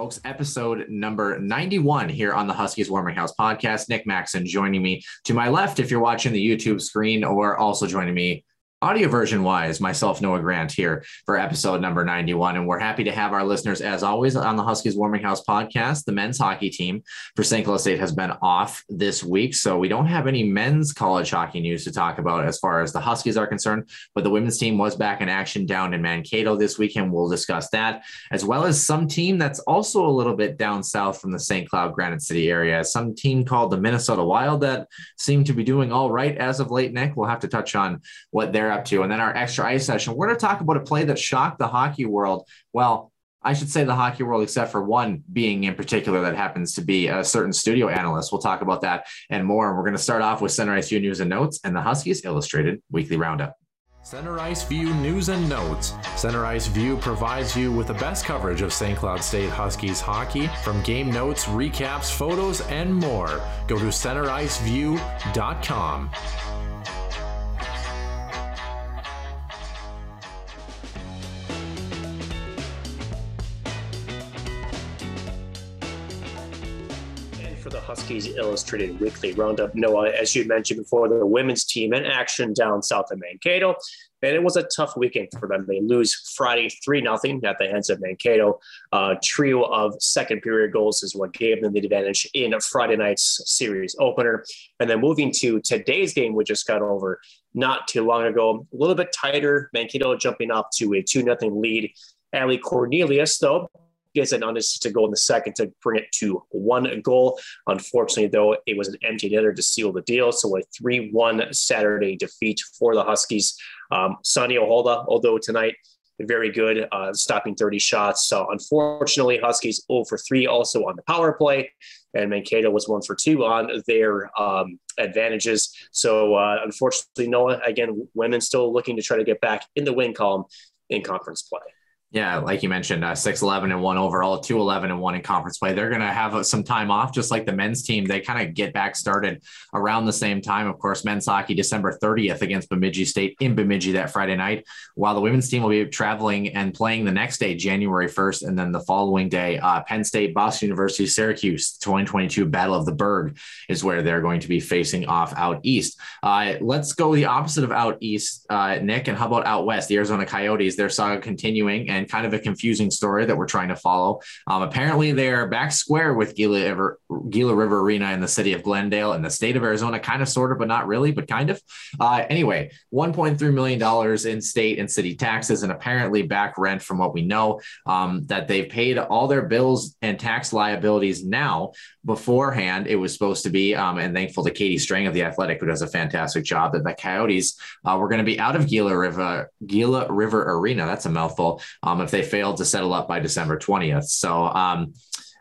Folks. Episode number 91 here on the Huskies Warming House podcast. Nick Maxon joining me to my left if you're watching the YouTube screen, or also joining me audio version wise, myself, Noah Grant, here for episode number 91. And we're happy to have our listeners, as always, on the Huskies Warming House podcast. The men's hockey team for St. Cloud State has been off this week. So we don't have any men's college hockey news to talk about as far as the Huskies are concerned. But the women's team was back in action down in Mankato this weekend. We'll discuss that, as well as some team that's also a little bit down south from the St. Cloud Granite City area. Some team called the Minnesota Wild that seem to be doing all right as of late, Nick. We'll have to touch on what they're up to. And then our extra ice session, we're going to talk about a play that shocked the hockey world. Well, I should say the hockey world, except for one being in particular that happens to be a certain studio analyst. We'll talk about that and more. And we're going to start off with Center Ice View News and Notes and the Huskies Illustrated Weekly Roundup. Center Ice View News and Notes. Center Ice View provides you with the best coverage of St. Cloud State Huskies hockey from game notes, recaps, photos, and more. Go to centericeview.com. Huskies Illustrated Weekly Roundup, Noah, as you mentioned before, the women's team in action down south of Mankato. And it was a tough weekend for them. They lose Friday 3 0 at the hands of Mankato. A trio of second period goals is what gave them the advantage in Friday night's series opener. And then moving to today's game, we just got over not too long ago, a little bit tighter. Mankato jumping off to a 2 0 lead. Ali Cornelius, though, gets an unassisted goal in the second to bring it to one goal. Unfortunately, though, it was an empty netter to seal the deal. So a 3 1 Saturday defeat for the Huskies. Um, Sanni Ahola, although tonight, very good, uh, stopping 30 shots. So unfortunately, Huskies 0 for 3 also on the power play. And Mankato was 1 for 2 on their um, advantages. So uh, unfortunately, Noah, again, women still looking to try to get back in the win column in conference play. Yeah, like you mentioned, uh, 6 11 and 1 overall, 2 11 and 1 in conference play. They're going to have uh, some time off, just like the men's team. They kind of get back started around the same time. Of course, men's hockey, December 30th against Bemidji State in Bemidji that Friday night, while the women's team will be traveling and playing the next day, January 1st. And then the following day, uh, Penn State, Boston University, Syracuse, 2022 Battle of the Berg is where they're going to be facing off out east. Uh, let's go the opposite of out east, uh, Nick. And how about out west? The Arizona Coyotes, their saga continuing. And and kind of a confusing story that we're trying to follow. Um, apparently, they're back square with Gila River, Gila River Arena in the city of Glendale in the state of Arizona, kind of, sort of, but not really, but kind of. Uh, anyway, $1.3 million in state and city taxes, and apparently back rent from what we know um, that they've paid all their bills and tax liabilities now. Beforehand, it was supposed to be, um, and thankful to Katie Strang of the Athletic, who does a fantastic job, that the Coyotes uh, were going to be out of Gila River, Gila River Arena. That's a mouthful if they failed to settle up by December 20th. So, um,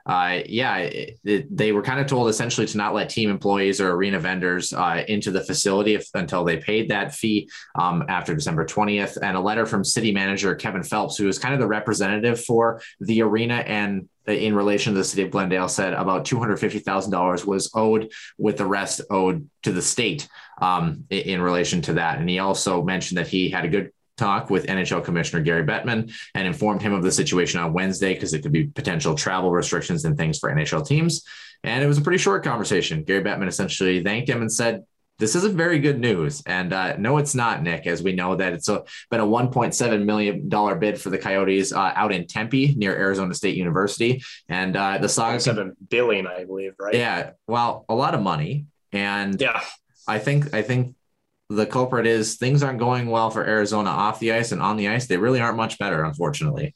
uh, yeah, it, it, they were kind of told essentially to not let team employees or arena vendors uh, into the facility if, until they paid that fee um, after December 20th. And a letter from city manager Kevin Phelps, who is kind of the representative for the arena and in relation to the city of Glendale said about $250,000 was owed with the rest owed to the state um, in relation to that. And he also mentioned that he had a good talk with NHL Commissioner Gary Bettman and informed him of the situation on Wednesday because it could be potential travel restrictions and things for NHL teams. And it was a pretty short conversation. Gary Bettman essentially thanked him and said, this isn't very good news. And uh, no, it's not, Nick, as we know that it's a, been a $1.7 million bid for the Coyotes uh, out in Tempe near Arizona State University. And uh, the Saga. Seven billion, I believe, right? Yeah. Well, a lot of money. And yeah, I think, I think the culprit is things aren't going well for Arizona off the ice and on the ice. They really aren't much better, unfortunately.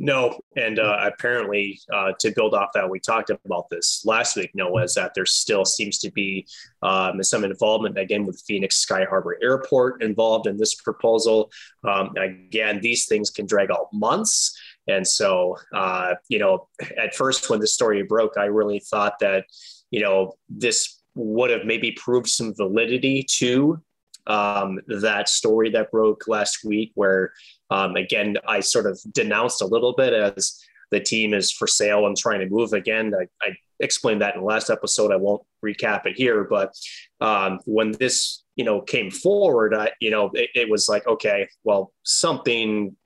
No, and uh, apparently, uh, to build off that, we talked about this last week. Noah is that there still seems to be um, some involvement again with Phoenix Sky Harbor Airport involved in this proposal. Um, again, these things can drag out months, and so uh, you know, at first when the story broke, I really thought that you know this would have maybe proved some validity to um, that story that broke last week, where um, again I sort of denounced a little bit as the team is for sale and trying to move again. I, I explained that in the last episode. I won't recap it here, but um, when this you know came forward, I, you know it, it was like okay, well something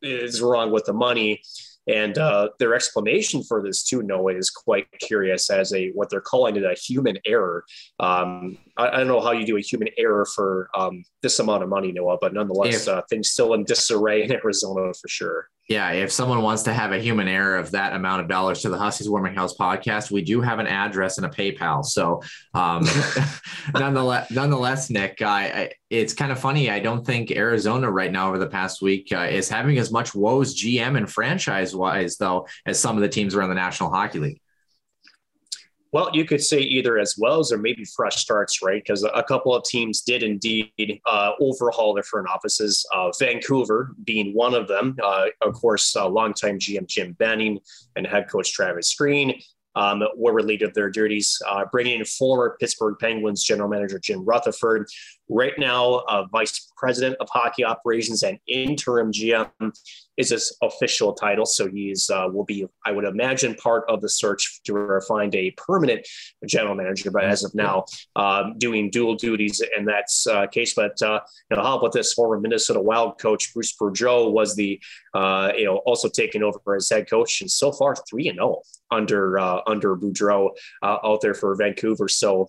is wrong with the money and uh, their explanation for this too, Noah, is quite curious as a what they're calling it a human error. Um, I, I, don't know how you do a human error for um, this amount of money, Noah, but nonetheless, if, uh, things still in disarray in Arizona for sure yeah, if someone wants to have a human error of that amount of dollars to the Huskies Warming House podcast, we do have an address and a PayPal. So, um, nonetheless, nonetheless, Nick, I, I, it's kind of funny. I don't think Arizona right now over the past week uh, is having as much woes GM and franchise wise though as some of the teams around the National Hockey League. Well, you could say either as well as or maybe fresh starts, right? Because a couple of teams did indeed uh, overhaul their front offices. Uh, Vancouver being one of them. Uh, of course, uh, longtime GM Jim Benning and head coach Travis Green um, were relieved of their duties, uh, bringing in former Pittsburgh Penguins general manager Jim Rutherford, right now uh, vice president of hockey operations and interim GM is his official title. So he's uh, will be, I would imagine, part of the search to find a permanent general manager. But as of now, um, doing dual duties in that uh, case. But uh, you know, how about this former Minnesota Wild coach Bruce Boudreau was the uh, you know also taking over as head coach, and so far three and zero oh under uh, under Boudreau out there for Vancouver. So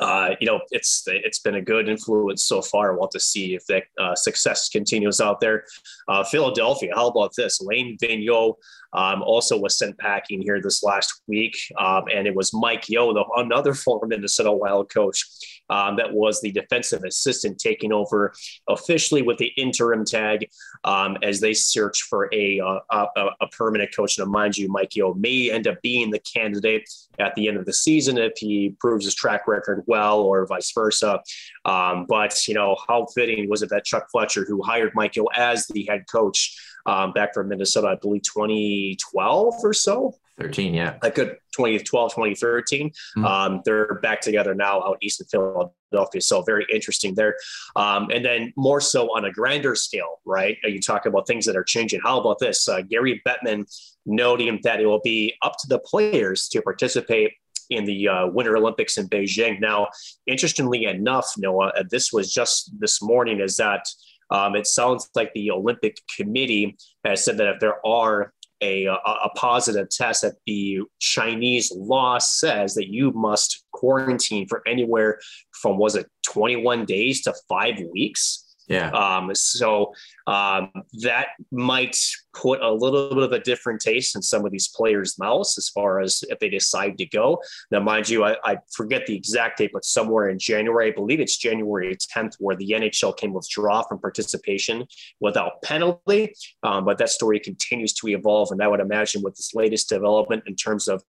uh, you know, it's it's been a good influence so far. I want to see if that uh, success continues out there. Uh, Philadelphia, how about this? Alain Vigneault um, also was sent packing here this last week, um, and it was Mike Yeo, the, another former Minnesota Wild coach, um, that was the defensive assistant taking over officially with the interim tag um, as they search for a, uh, a, a permanent coach. Now, mind you, Mike Yeo may end up being the candidate at the end of the season if he proves his track record well, or vice versa. Um, but you know, how fitting was it that Chuck Fletcher, who hired Mike Yeo as the head coach? Um, back from Minnesota, I believe 2012 or so. 13, yeah. A good 2012, 2013. Mm-hmm. Um, they're back together now out east of Philadelphia. So very interesting there. Um, and then more so on a grander scale, right? You talk about things that are changing. How about this? Uh, Gary Bettman noting that it will be up to the players to participate in the uh, Winter Olympics in Beijing. Now, interestingly enough, Noah, uh, this was just this morning, is that um, it sounds like the Olympic Committee has said that if there are a, a, positive test that the Chinese law says that you must quarantine for anywhere from was it 21 days to five weeks yeah. Um, so um, that might put a little bit of a different taste in some of these players' mouths as far as if they decide to go. Now, mind you, I, I forget the exact date, but somewhere in January, I believe it's January 10th, where the NHL can withdraw from participation without penalty. Um, but that story continues to evolve. And I would imagine with this latest development in terms of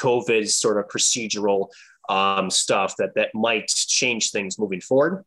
COVID sort of procedural um, stuff, that that might change things moving forward.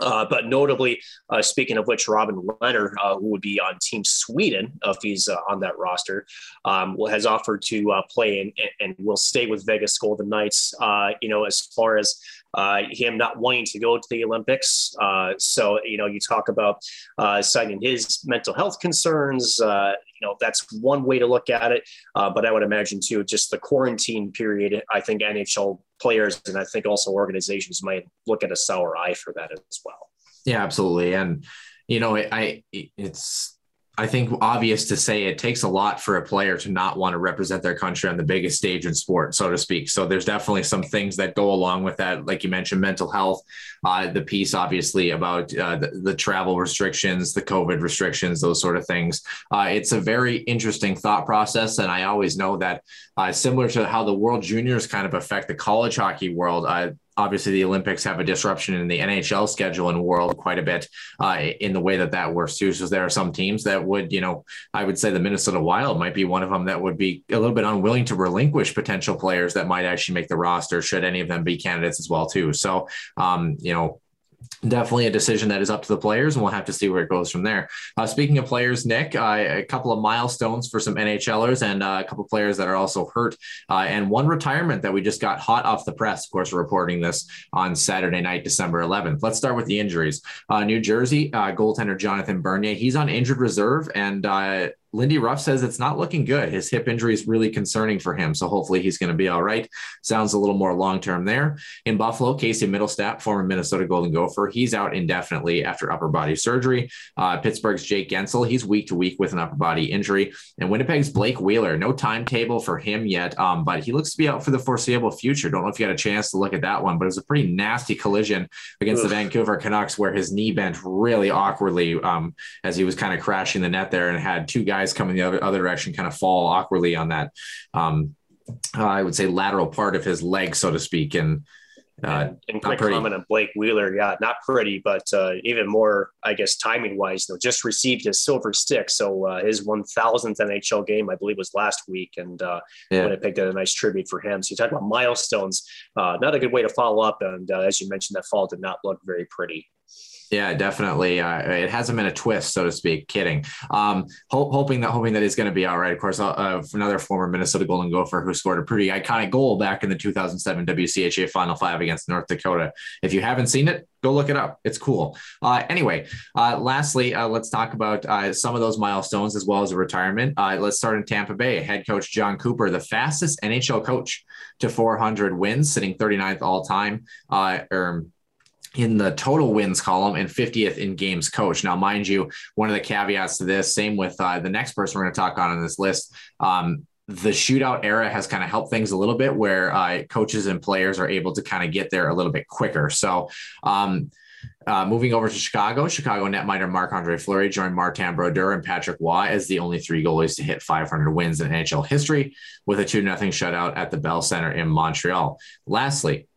Uh, but notably, uh, speaking of which, Robin Lehner, uh, who would be on Team Sweden if he's uh, on that roster, um, has offered to uh, play and, and will stay with Vegas Golden Knights. Uh, you know, as far as Uh, him not wanting to go to the Olympics, uh, so you know, you talk about uh, citing his mental health concerns. you know, that's one way to look at it. but I would imagine too, just the quarantine period. I think NHL players and I think also organizations might look at a sour eye for that as well. Yeah, absolutely. And you know, I it's I think obvious to say it takes a lot for a player to not want to represent their country on the biggest stage in sport, so to speak. So there's definitely some things that go along with that, like you mentioned, mental health, uh, the piece obviously about uh, the, the, travel restrictions, the COVID restrictions, those sort of things. Uh, it's a very interesting thought process, and I always know that uh, similar to how the World Juniors kind of affect the college hockey world uh, obviously the Olympics have a disruption in the NHL schedule and world quite a bit uh, in the way that that works too. So there are some teams that would, you know, I would say the Minnesota Wild might be one of them that would be a little bit unwilling to relinquish potential players that might actually make the roster should any of them be candidates as well too. So, um, you know, definitely a decision that is up to the players, and we'll have to see where it goes from there. Uh, speaking of players, Nick, uh, a couple of milestones for some NHLers and uh, a couple of players that are also hurt, uh, and one retirement that we just got hot off the press. Of course, we're reporting this on Saturday night, December 11th. Let's start with the injuries. Uh, New Jersey uh, goaltender Jonathan Bernier, he's on injured reserve, and Lindy Ruff says it's not looking good. His hip injury is really concerning for him. So hopefully he's going to be all right. Sounds a little more long term there. In Buffalo, Casey Mittelstadt, former Minnesota Golden Gopher, he's out indefinitely after upper body surgery. Uh, Pittsburgh's Jake Guentzel, he's week to week with an upper body injury. And Winnipeg's Blake Wheeler, no timetable for him yet, um, but he looks to be out for the foreseeable future. Don't know if you had a chance to look at that one, but it was a pretty nasty collision against Ugh. the Vancouver Canucks where his knee bent really awkwardly um, as he was kind of crashing the net there and had two guys guys coming the other, other direction kind of fall awkwardly on that, um, uh, I would say lateral part of his leg, so to speak. And, uh, and quick comment on Blake Wheeler. Yeah, not pretty, but uh, even more, I guess, timing wise, though, just received his silver stick. So uh, his 1000th NHL game, I believe, was last week. And uh, yeah. Winnipeg did a nice tribute for him. So you talk about milestones, uh, not a good way to follow up. And uh, as you mentioned, that fall did not look very pretty. Yeah, definitely. Uh, it hasn't been a twist, so to speak. Kidding. Um, ho- hoping that hoping going to be all right. Of course, uh, uh, another former Minnesota Golden Gopher who scored a pretty iconic goal back in the 2007 WCHA Final Five against North Dakota. If you haven't seen it, go look it up. It's cool. Uh, anyway, uh, lastly, uh, let's talk about uh, some of those milestones as well as a retirement. Uh, let's start in Tampa Bay. Head coach Jon Cooper, the fastest NHL coach to 400 wins, sitting 39th all time. In the total wins column and 50th in games coach. Now, mind you, one of the caveats to this, same with uh, the next person we're going to talk on in this list. Um, the shootout era has kind of helped things a little bit where uh, coaches and players are able to kind of get there a little bit quicker. So, um, uh, moving over to Chicago, Chicago netminder Marc Andre Fleury joined Martin Brodeur and Patrick Roy as the only three goalies to hit 500 wins in NHL history with a 2 0 shutout at the Bell Center in Montreal. Lastly,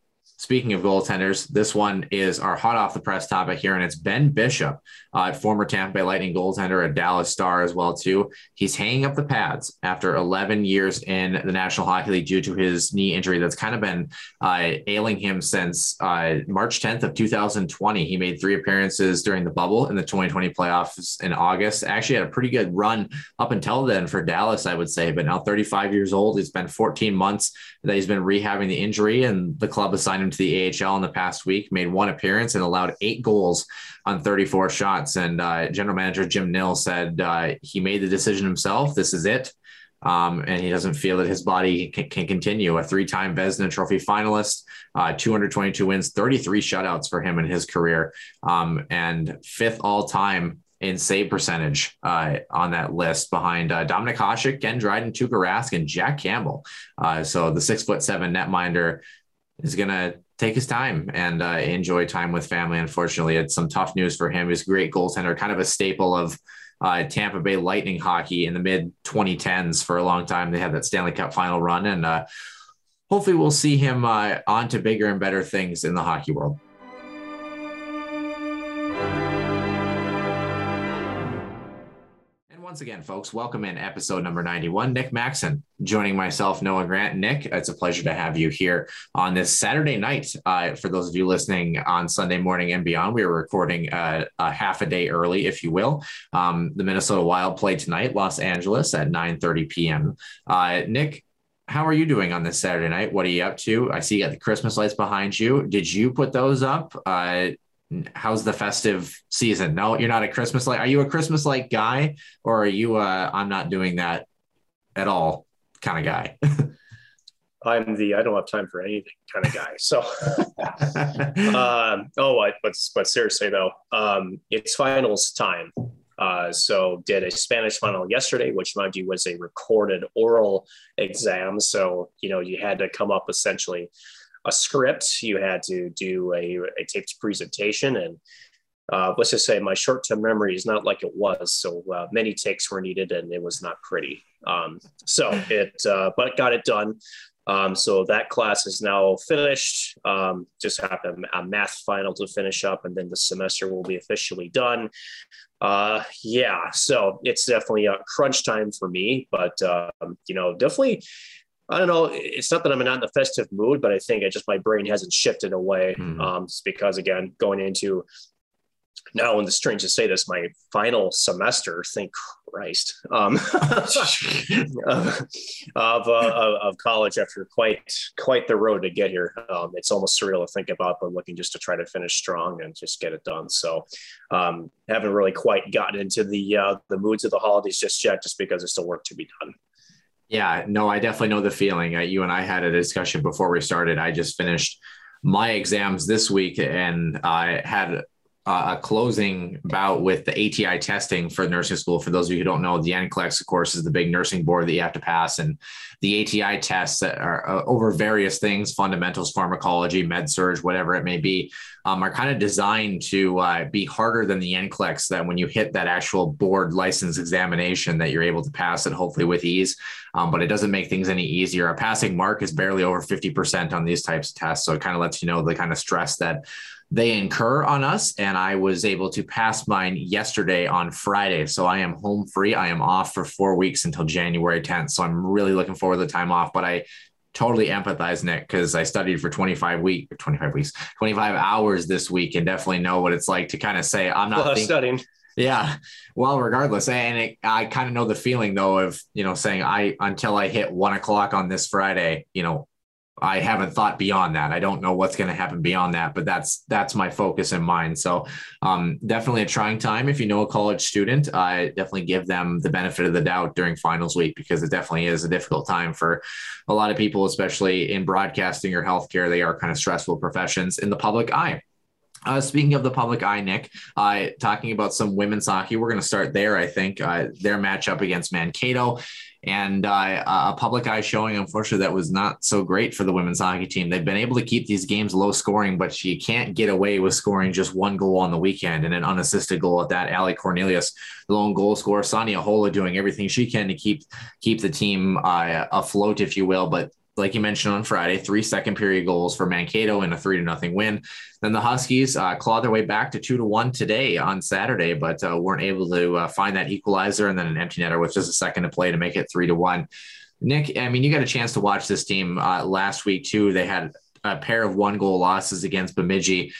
Speaking of goaltenders, this one is our hot off the press topic here, and it's Ben Bishop, uh, former Tampa Bay Lightning goaltender, a Dallas Star as well too. He's hanging up the pads after 11 years in the National Hockey League due to his knee injury that's kind of been uh, ailing him since uh, March 10th of 2020. He made three appearances during the bubble in the 2020 playoffs in August. Actually, had a pretty good run up until then for Dallas, I would say. But now 35 years old, it's been 14 months that he's been rehabbing the injury, and the club assigned him to the AHL in the past week, made one appearance and allowed eight goals on 34 shots. And uh, general manager Jim Nill said uh, he made the decision himself. This is it. Um, and he doesn't feel that his body can, can continue. A three-time Vezina Trophy finalist, uh, 222 wins, 33 shutouts for him in his career, um, and fifth all-time in save percentage uh, on that list behind uh, Dominik Hasek, Ken Dryden, Tuukka Rask, and Jack Campbell. Uh, so the six foot seven netminder is going to take his time and uh, enjoy time with family. Unfortunately, it's some tough news for him. He's a great goaltender, kind of a staple of uh, Tampa Bay Lightning hockey in the mid 2010s for a long time. They had that Stanley Cup final run, and uh, hopefully, we'll see him uh, on to bigger and better things in the hockey world. Once again, folks, welcome in episode number 91. Nick Maxon joining myself, Noah Grant. Nick, it's a pleasure to have you here on this Saturday night. Uh, for those of you listening on Sunday morning and beyond, we are recording uh, a half a day early, if you will. Um, the Minnesota Wild play tonight, Los Angeles at 9 30 p.m. Uh, Nick, how are you doing on this Saturday night? What are you up to? I see you got the Christmas lights behind you. Did you put those up? Uh, how's the festive season? No, you're not a Christmas light. Are you a Christmas light guy, or are you a I'm not doing that at all kind of guy? I'm the I don't have time for anything kind of guy. So, um, oh, I, but but seriously though, um, it's finals time Uh, so did a Spanish final yesterday, which mind you was a recorded oral exam. So you know you had to come up essentially a script. You had to do a, a taped presentation, and uh, let's just say my short-term memory is not like it was. So uh, many takes were needed, and it was not pretty. Um, so it, uh, but got it done. Um, so that class is now finished. Um, just have a, a, math final to finish up, and then the semester will be officially done. Uh, yeah, so it's definitely a crunch time for me, but um, you know, definitely. I don't know. It's not that I'm not in the festive mood, but I think it just my brain hasn't shifted away. Mm. Um, because again, going into now, and the strange to say this, my final semester, thank Christ, um, of, uh, of college after quite quite the road to get here. Um, it's almost surreal to think about, but looking just to try to finish strong and just get it done. So, um, haven't really quite gotten into the uh, the moods of the holidays just yet, just because there's still work to be done. Yeah, no, I definitely know the feeling. You and I had a discussion before we started. I just finished my exams this week and I had uh, a closing bout with the ATI testing for nursing school. For those of you who don't know, the NCLEX, of course, is the big nursing board that you have to pass, and the ATI tests that are uh, over various things, fundamentals, pharmacology, med surg, whatever it may be, um, are kind of designed to uh, be harder than the NCLEX. That when you hit that actual board license examination, that you're able to pass it hopefully with ease. Um, but it doesn't make things any easier. A passing mark is barely over 50% on these types of tests. So it kind of lets you know the kind of stress that they incur on us. And I was able to pass mine yesterday on Friday. So I am home free. I am off for four weeks until January 10th. So I'm really looking forward to the time off. But I totally empathize, Nick, because I studied for 25 week, 25 weeks, 25 hours this week, and definitely know what it's like to kind of say, I'm not think- studying. Yeah. Well, regardless, and it, I kind of know the feeling though of you know saying I until I hit one o'clock on this Friday, you know, I haven't thought beyond that. I don't know what's going to happen beyond that, but that's that's my focus in mind. So um, definitely a trying time. If you know a college student, I definitely give them the benefit of the doubt during finals week because it definitely is a difficult time for a lot of people, especially in broadcasting or healthcare. They are kind of stressful professions in the public eye. Uh, speaking of the public eye, Nick, uh, talking about some women's hockey, we're going to start there. I think uh, their matchup against Mankato and uh, a public eye showing, unfortunately, that was not so great for the women's hockey team. They've been able to keep these games low scoring, but you can't get away with scoring just one goal on the weekend and an unassisted goal at that. Allie Cornelius, the lone goal scorer, Sanni Ahola doing everything she can to keep keep the team uh, afloat, if you will. But like you mentioned on Friday, three second period goals for Mankato and a three to nothing win. Then the Huskies uh, clawed their way back to two to one today on Saturday, but uh, weren't able to uh, find that equalizer and then an empty netter with just a second to play to make it three to one. Nick, I mean, you got a chance to watch this team uh, last week too. They had a pair of one goal losses against Bemidji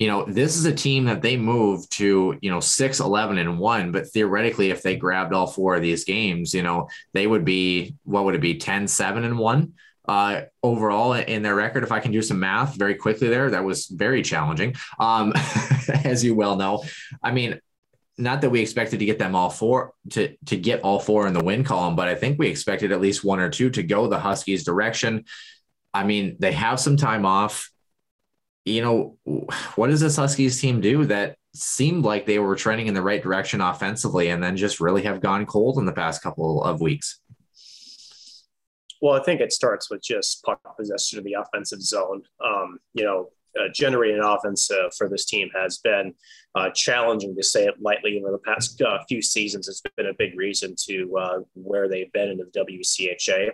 you know, this is a team that they moved to, you know, 6, 11, and 1. But theoretically, if they grabbed all four of these games, you know, they would be, what would it be, 10, 7, and 1 uh, overall in their record. If I can do some math very quickly there, that was very challenging, um, as you well know. I mean, not that we expected to get them all four to to get all four in the win column, but I think we expected at least one or two to go the Huskies' direction. I mean, they have some time off you know, what does this Huskies team do that seemed like they were trending in the right direction offensively and then just really have gone cold in the past couple of weeks? Well, I think it starts with just puck possession of the offensive zone. Um, you know, uh, generating offense uh, for this team has been uh, challenging to say it lightly over the past uh, few seasons. It's been a big reason to uh, where they've been in the WCHA.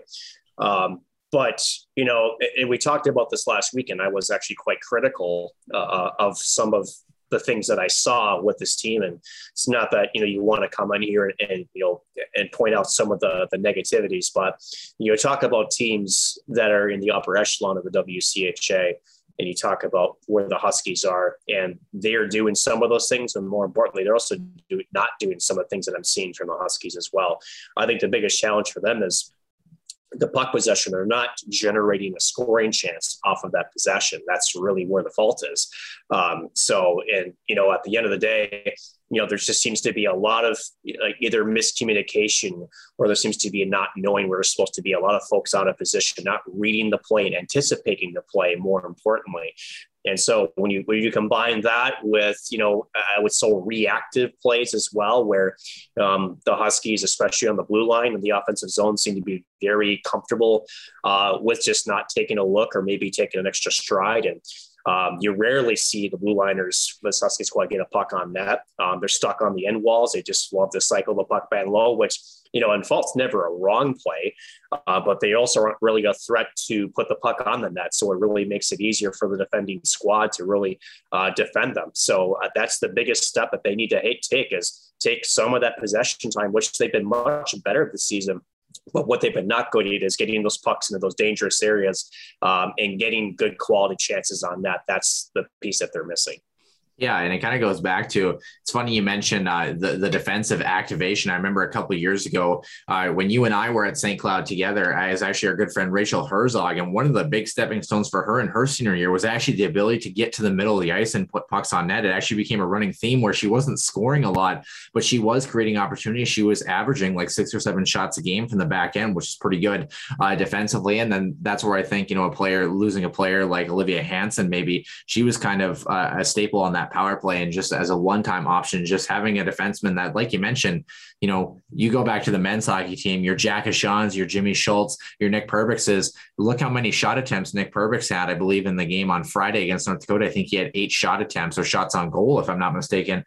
Um, but you know, and we talked about this last week, and I was actually quite critical uh, uh, of some of the things that I saw with this team. And it's not that you know you want to come in here and, and, you know and point out some of the the negativities, but you know talk about teams that are in the upper echelon of the WCHA, and you talk about where the Huskies are, and they are doing some of those things, and more importantly, they're also do, not doing some of the things that I'm seeing from the Huskies as well. I think the biggest challenge for them is the puck possession. They're not generating a scoring chance off of that possession. That's really where the fault is. Um, so, and you know, at the end of the day, you know, there just seems to be a lot of like either miscommunication or there seems to be not knowing where we're supposed to be. A lot of folks out of position, not reading the play and anticipating the play. More importantly, And so when you when you combine that with you know I would reactive plays as well, where um, the Huskies, especially on the blue line and the offensive zone, seem to be very comfortable uh, with just not taking a look or maybe taking an extra stride and um, you rarely see the blue liners, the Husky squad, get a puck on net. Um, they're stuck on the end walls. They just love to cycle the puck back low, which, you know, and fault's never a wrong play, uh, but they also aren't really a threat to put the puck on the net. So it really makes it easier for the defending squad to really uh, defend them. So uh, that's the biggest step that they need to take is take some of that possession time, which they've been much better this season but what they've been not good at is getting those pucks into those dangerous areas um, and getting good quality chances on that. That's the piece that they're missing. Yeah, and it kind of goes back to it's funny you mentioned uh, the the defensive activation. I remember a couple years ago uh, when you and I were at St. Cloud together. I was actually our good friend Rachel Herzog, and one of the big stepping stones for her in her senior year was actually the ability to get to the middle of the ice and put pucks on net. It actually became a running theme where she wasn't scoring a lot, but she was creating opportunities. She was averaging like six or seven shots a game from the back end, which is pretty good uh, defensively. And then that's where I think you know a player losing a player like Olivia Hanson, maybe she was kind of uh, a staple on that that power play and just as a one-time option, just having a defenseman that, like you mentioned, you know, you go back to the men's hockey team, your Jack Ahcans, your Jimmy Schuldt, your Nick Perbixes. Look how many shot attempts Nick Perbix had, I believe, in the game on Friday against North Dakota. I think he had eight shot attempts or shots on goal, if I'm not mistaken.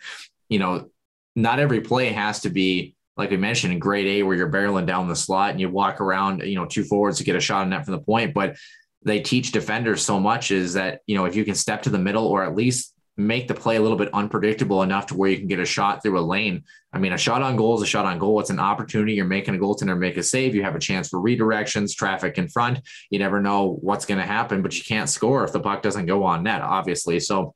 You know, not every play has to be like we mentioned in grade A, where you're barreling down the slot and you walk around, you know, two forwards to get a shot on net from the point. But they teach defenders so much is that, you know, if you can step to the middle or at least make the play a little bit unpredictable enough to where you can get a shot through a lane. I mean, a shot on goal is a shot on goal. It's an opportunity. You're making a goaltender make a save. You have a chance for redirections, traffic in front. You never know what's going to happen, but you can't score if the puck doesn't go on net, obviously. So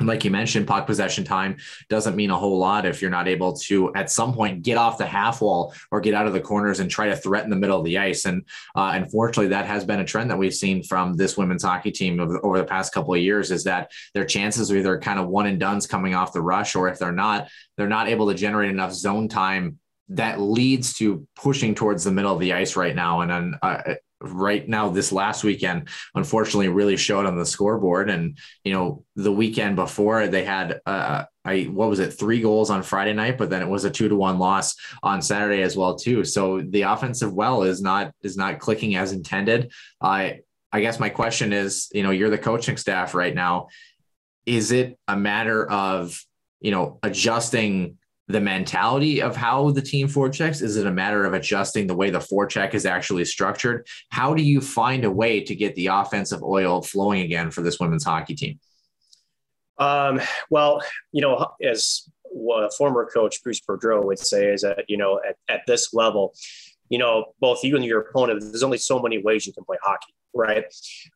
like you mentioned, puck possession time doesn't mean a whole lot if you're not able to, at some point, get off the half wall or get out of the corners and try to threaten the middle of the ice. And uh, unfortunately, that has been a trend that we've seen from this women's hockey team over, the past couple of years. Is that their chances are either kind of one and duns coming off the rush, or if they're not, they're not able to generate enough zone time that leads to pushing towards the middle of the ice right now. And then uh, right now this last weekend unfortunately really showed on the scoreboard. And you know the weekend before they had uh I what was it three goals on Friday night but then it was a 2 to 1 loss on Saturday as well too. So the offensive well is not is not clicking as intended. I I guess my question is you know you're the coaching staff right now. Is it a matter of you know adjusting the mentality of how the team forechecks? Is it a matter of adjusting the way the forecheck is actually structured? How do you find a way to get the offensive oil flowing again for this women's hockey team? Um, well, you know, as former coach Bruce Boudreau would say, is that you know at, at this level, you know, both you and your opponent, there's only so many ways you can play hockey right?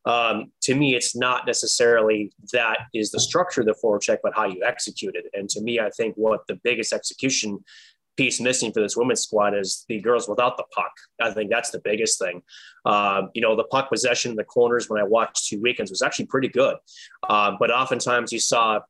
Um, to me, it's not necessarily that is the structure of the forecheck, but how you execute it. And to me, I think what the biggest execution piece missing for this women's squad is the girls without the puck. I think that's the biggest thing. Um, you know, the puck possession in the corners when I watched two weekends was actually pretty good. Uh, but oftentimes you saw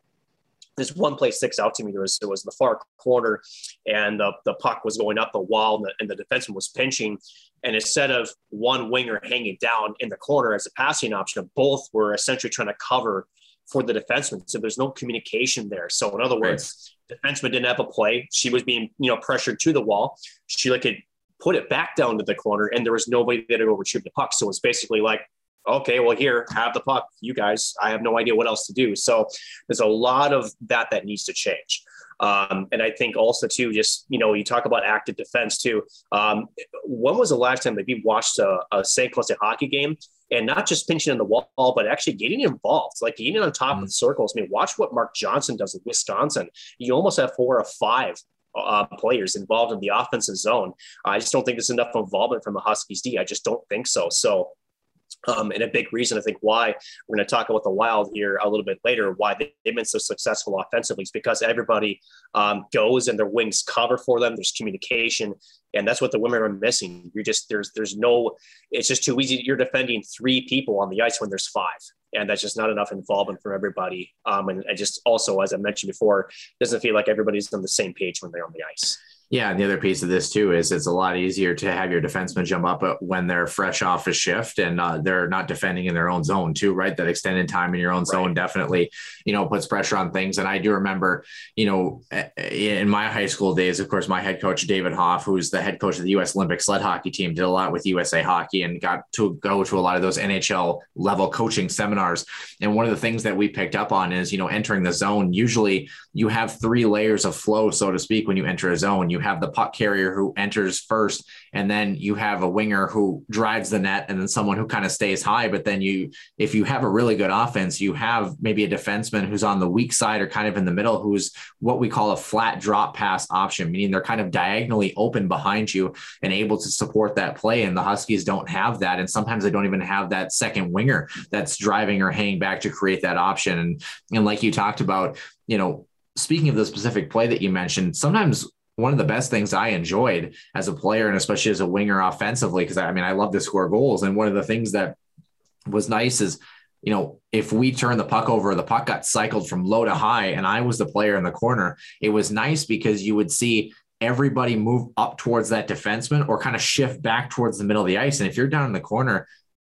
this one play sticks out to me. There was it was the far corner, and the, the puck was going up the wall, and the, and the defenseman was pinching. And instead of one winger hanging down in the corner as a passing option, both were essentially trying to cover for the defenseman. So there's no communication there. So in other words, right. defenseman didn't have a play. She was being you know pressured to the wall. She like could put it back down to the corner, and there was nobody there to retrieve the puck. So it's basically like okay, well, here, have the puck, you guys. I have no idea what else to do. So there's a lot of that that needs to change. Um, and I think also too, just you know, you talk about active defense too. Um, when was the last time that you watched a, a St. Cloud hockey game and not just pinching in the wall, but actually getting involved, like getting on top mm-hmm. of the circles? I mean, watch what Mark Johnson does with Wisconsin. You almost have four or five uh, players involved in the offensive zone. I just don't think there's enough involvement from the Huskies D. I just don't think so. So um, and a big reason I think why we're going to talk about the Wild here a little bit later, why they, have been so successful offensively is because everybody um, goes and their wings cover for them. There's communication, and that's what the women are missing. You're just there's there's no. It's just too easy. You're defending three people on the ice when there's five, and that's just not enough involvement from everybody. Um, and I just also, as I mentioned before, doesn't feel like everybody's on the same page when they're on the ice. Yeah, and the other piece of this too is it's a lot easier to have your defenseman jump up uh, when they're fresh off a shift and uh, they're not defending in their own zone too, right? That extended time in your own right. zone definitely, you know, puts pressure on things. And I do remember, you know, in my high school days, of course, my head coach David Hoff, who's the head coach of the U.S. Olympic sled hockey team, did a lot with USA Hockey and got to go to a lot of those NHL level coaching seminars. And one of the things that we picked up on is, you know, entering the zone. Usually, you have three layers of flow, so to speak, when you enter a zone. You have the puck carrier who enters first, and then you have a winger who drives the net, and then someone who kind of stays high. But then you, if you have a really good offense, you have maybe a defenseman who's on the weak side or kind of in the middle, who's what we call a flat drop pass option, meaning they're kind of diagonally open behind you and able to support that play. And the Huskies don't have that. And sometimes they don't even have that second winger that's driving or hanging back to create that option. And, and like you talked about, you know, speaking of the specific play that you mentioned, sometimes one of the best things I enjoyed as a player and especially as a winger offensively, because I mean, I love to score goals. And one of the things that was nice is, you know, if we turn the puck over, the puck got cycled from low to high, and I was the player in the corner, it was nice because you would see everybody move up towards that defenseman or kind of shift back towards the middle of the ice. And if you're down in the corner,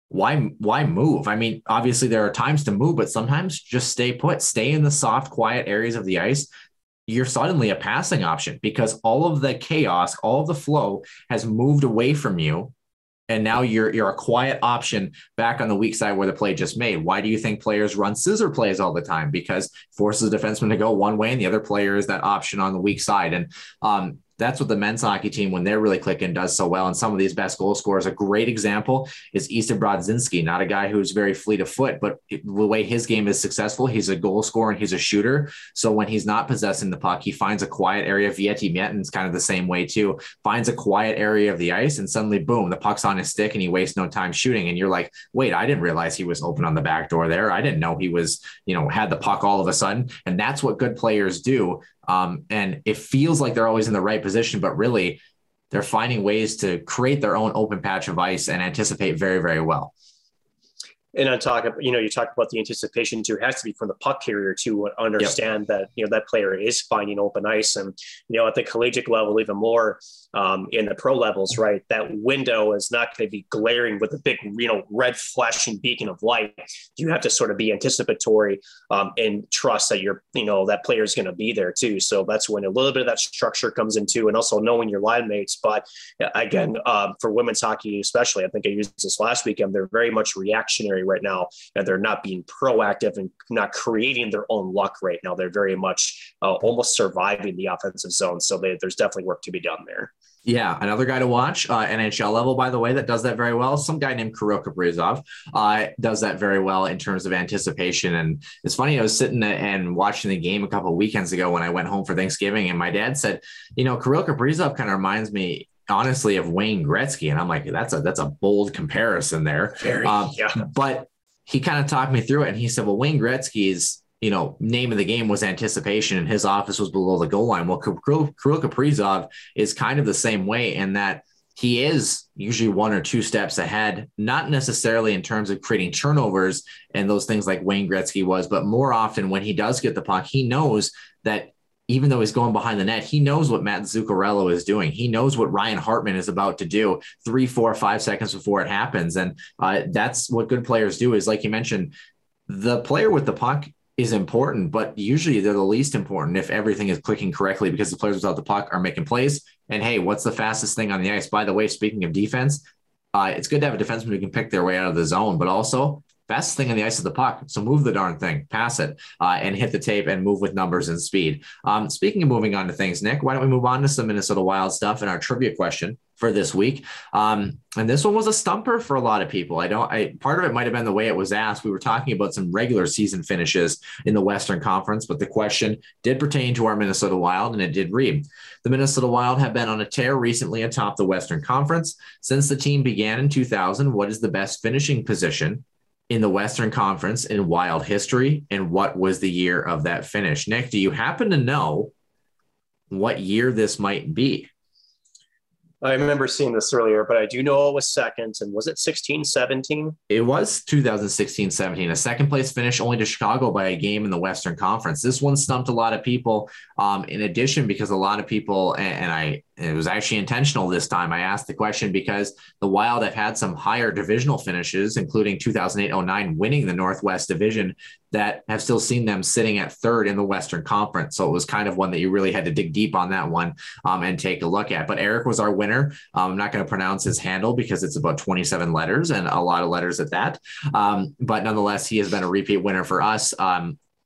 why why move? I mean, obviously there are times to move, but sometimes just stay put, stay in the soft, quiet areas of the ice. You're suddenly a passing option because all of the chaos, all of the flow has moved away from you. And now you're you're a quiet option back on the weak side where the play just made. Why do you think players run scissor plays all the time? Because forces the defenseman to go one way and the other player is that option on the weak side. And um, that's what the men's hockey team, when they're really clicking, does so well. And some of these best goal scorers, a great example is Easton Brodzinski, not a guy who's very fleet of foot, but the way his game is successful, he's a goal scorer and he's a shooter. So when he's not possessing the puck, he finds a quiet area. Veeti Miettinen's kind of the same way too. Finds a quiet area of the ice, and suddenly, boom, the puck's on his stick, and he wastes no time shooting. And you're like, wait, I didn't realize he was open on the back door there. I didn't know he was, you know, had the puck all of a sudden. And that's what good players do. Um, and it feels like they're always in the right position, but really they're finding ways to create their own open patch of ice and anticipate very, very well. And on talk, about you know, you talk about the anticipation too. It has to be from the puck carrier to understand yep. that you know that player is finding open ice, and you know at the collegiate level even more um, in the pro levels, right? That window is not going to be glaring with a big, you know, red flashing beacon of light. You have to sort of be anticipatory um, and trust that you're, you know, that player is going to be there too. So that's when a little bit of that structure comes into, and also knowing your line mates. But again, um, for women's hockey, especially, I think I used this last weekend. They're very much reactionary right now, and they're not being proactive and not creating their own luck right now. They're very much uh, almost surviving the offensive zone. So they, there's definitely work to be done there. Yeah, another guy to watch, uh, NHL level, by the way, that does that very well. Some guy named Kirill Kaprizov uh, does that very well in terms of anticipation. And it's funny, I was sitting and watching the game a couple of weekends ago when I went home for Thanksgiving, and my dad said, "You know, Kirill Kaprizov kind of reminds me honestly of Wayne Gretzky," and I'm like, "That's a that's a bold comparison there." Very, um, yeah. But he kind of talked me through it, and he said, "Well, Wayne Gretzky's you know, name of the game was anticipation, and his office was below the goal line. Well, Kirill Kaprizov is kind of the same way in that he is usually one or two steps ahead, not necessarily in terms of creating turnovers and those things like Wayne Gretzky was, but more often when he does get the puck, he knows that even though he's going behind the net, he knows what Matt Zuccarello is doing. He knows what Ryan Hartman is about to do three, four, five seconds before it happens. And uh, that's what good players do is like you mentioned, the player with the puck is important, but usually they're the least important if everything is clicking correctly because the players without the puck are making plays. And hey, what's the fastest thing on the ice? By the way, speaking of defense, uh, it's good to have a defenseman who can pick their way out of the zone, but also fastest thing on the ice is the puck. So move the darn thing, pass it, uh, and hit the tape and move with numbers and speed. Um, speaking of moving on to things, Nick, why don't we move on to some Minnesota Wild stuff and our trivia question for this week? Um, and this one was a stumper for a lot of people. I don't. I part of it might have been the way it was asked. We were talking about some regular season finishes in the Western Conference, but the question did pertain to our Minnesota Wild, and it did read: The Minnesota Wild have been on a tear recently atop the Western Conference since the team began in 2000. What is the best finishing position in the Western Conference in wild history, and what was the year of that finish? Nick, do you happen to know what year this might be? I remember seeing this earlier, but I do know it was second. And was it 16 17? It was 2016 17, a second place finish only to Chicago by a game in the Western Conference. This one stumped a lot of people. Um, in addition, because a lot of people, and, and I, it was actually intentional this time. I asked the question because the Wild have had some higher divisional finishes, including 2008 09 winning the Northwest Division, that have still seen them sitting at third in the Western Conference. So it was kind of one that you really had to dig deep on that one um, and take a look at. But Eric was our winner. Um, I'm not going to pronounce his handle because it's about 27 letters and a lot of letters at that. Um, but nonetheless, he has been a repeat winner for us.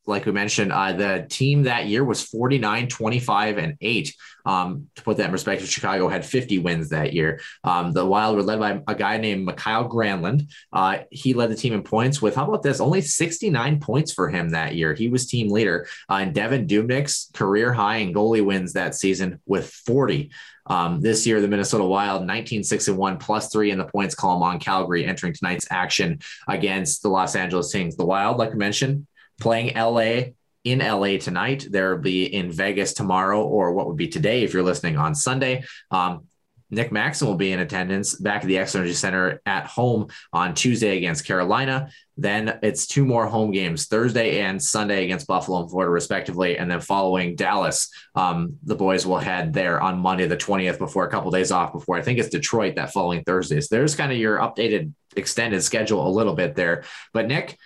Like we mentioned, uh, the team that year was 49, 25, and 8. Um, to put that in perspective, Chicago had 50 wins that year. Um, the Wild were led by a guy named Mikael Granlund. Uh, he led the team in points with, how about this, only 69 points for him that year. He was team leader. Uh, and Devin Dubnyk's career high in goalie wins that season with 40. Um, this year, the Minnesota Wild, 19 6 and 1, plus three in the points column on Calgary, entering tonight's action against the Los Angeles Kings. The Wild, like I mentioned, playing LA in LA tonight. They'll be in Vegas tomorrow, or what would be today if you're listening on Sunday. Um, Nick Maxon will be in attendance back at the Xcel Energy Center at home on Tuesday against Carolina. Then it's two more home games Thursday and Sunday against Buffalo and Florida, respectively. And then following Dallas, um, the boys will head there on Monday, the 20th, before a couple days off before I think it's Detroit that following Thursday. So there's kind of your updated extended schedule a little bit there. But Nick,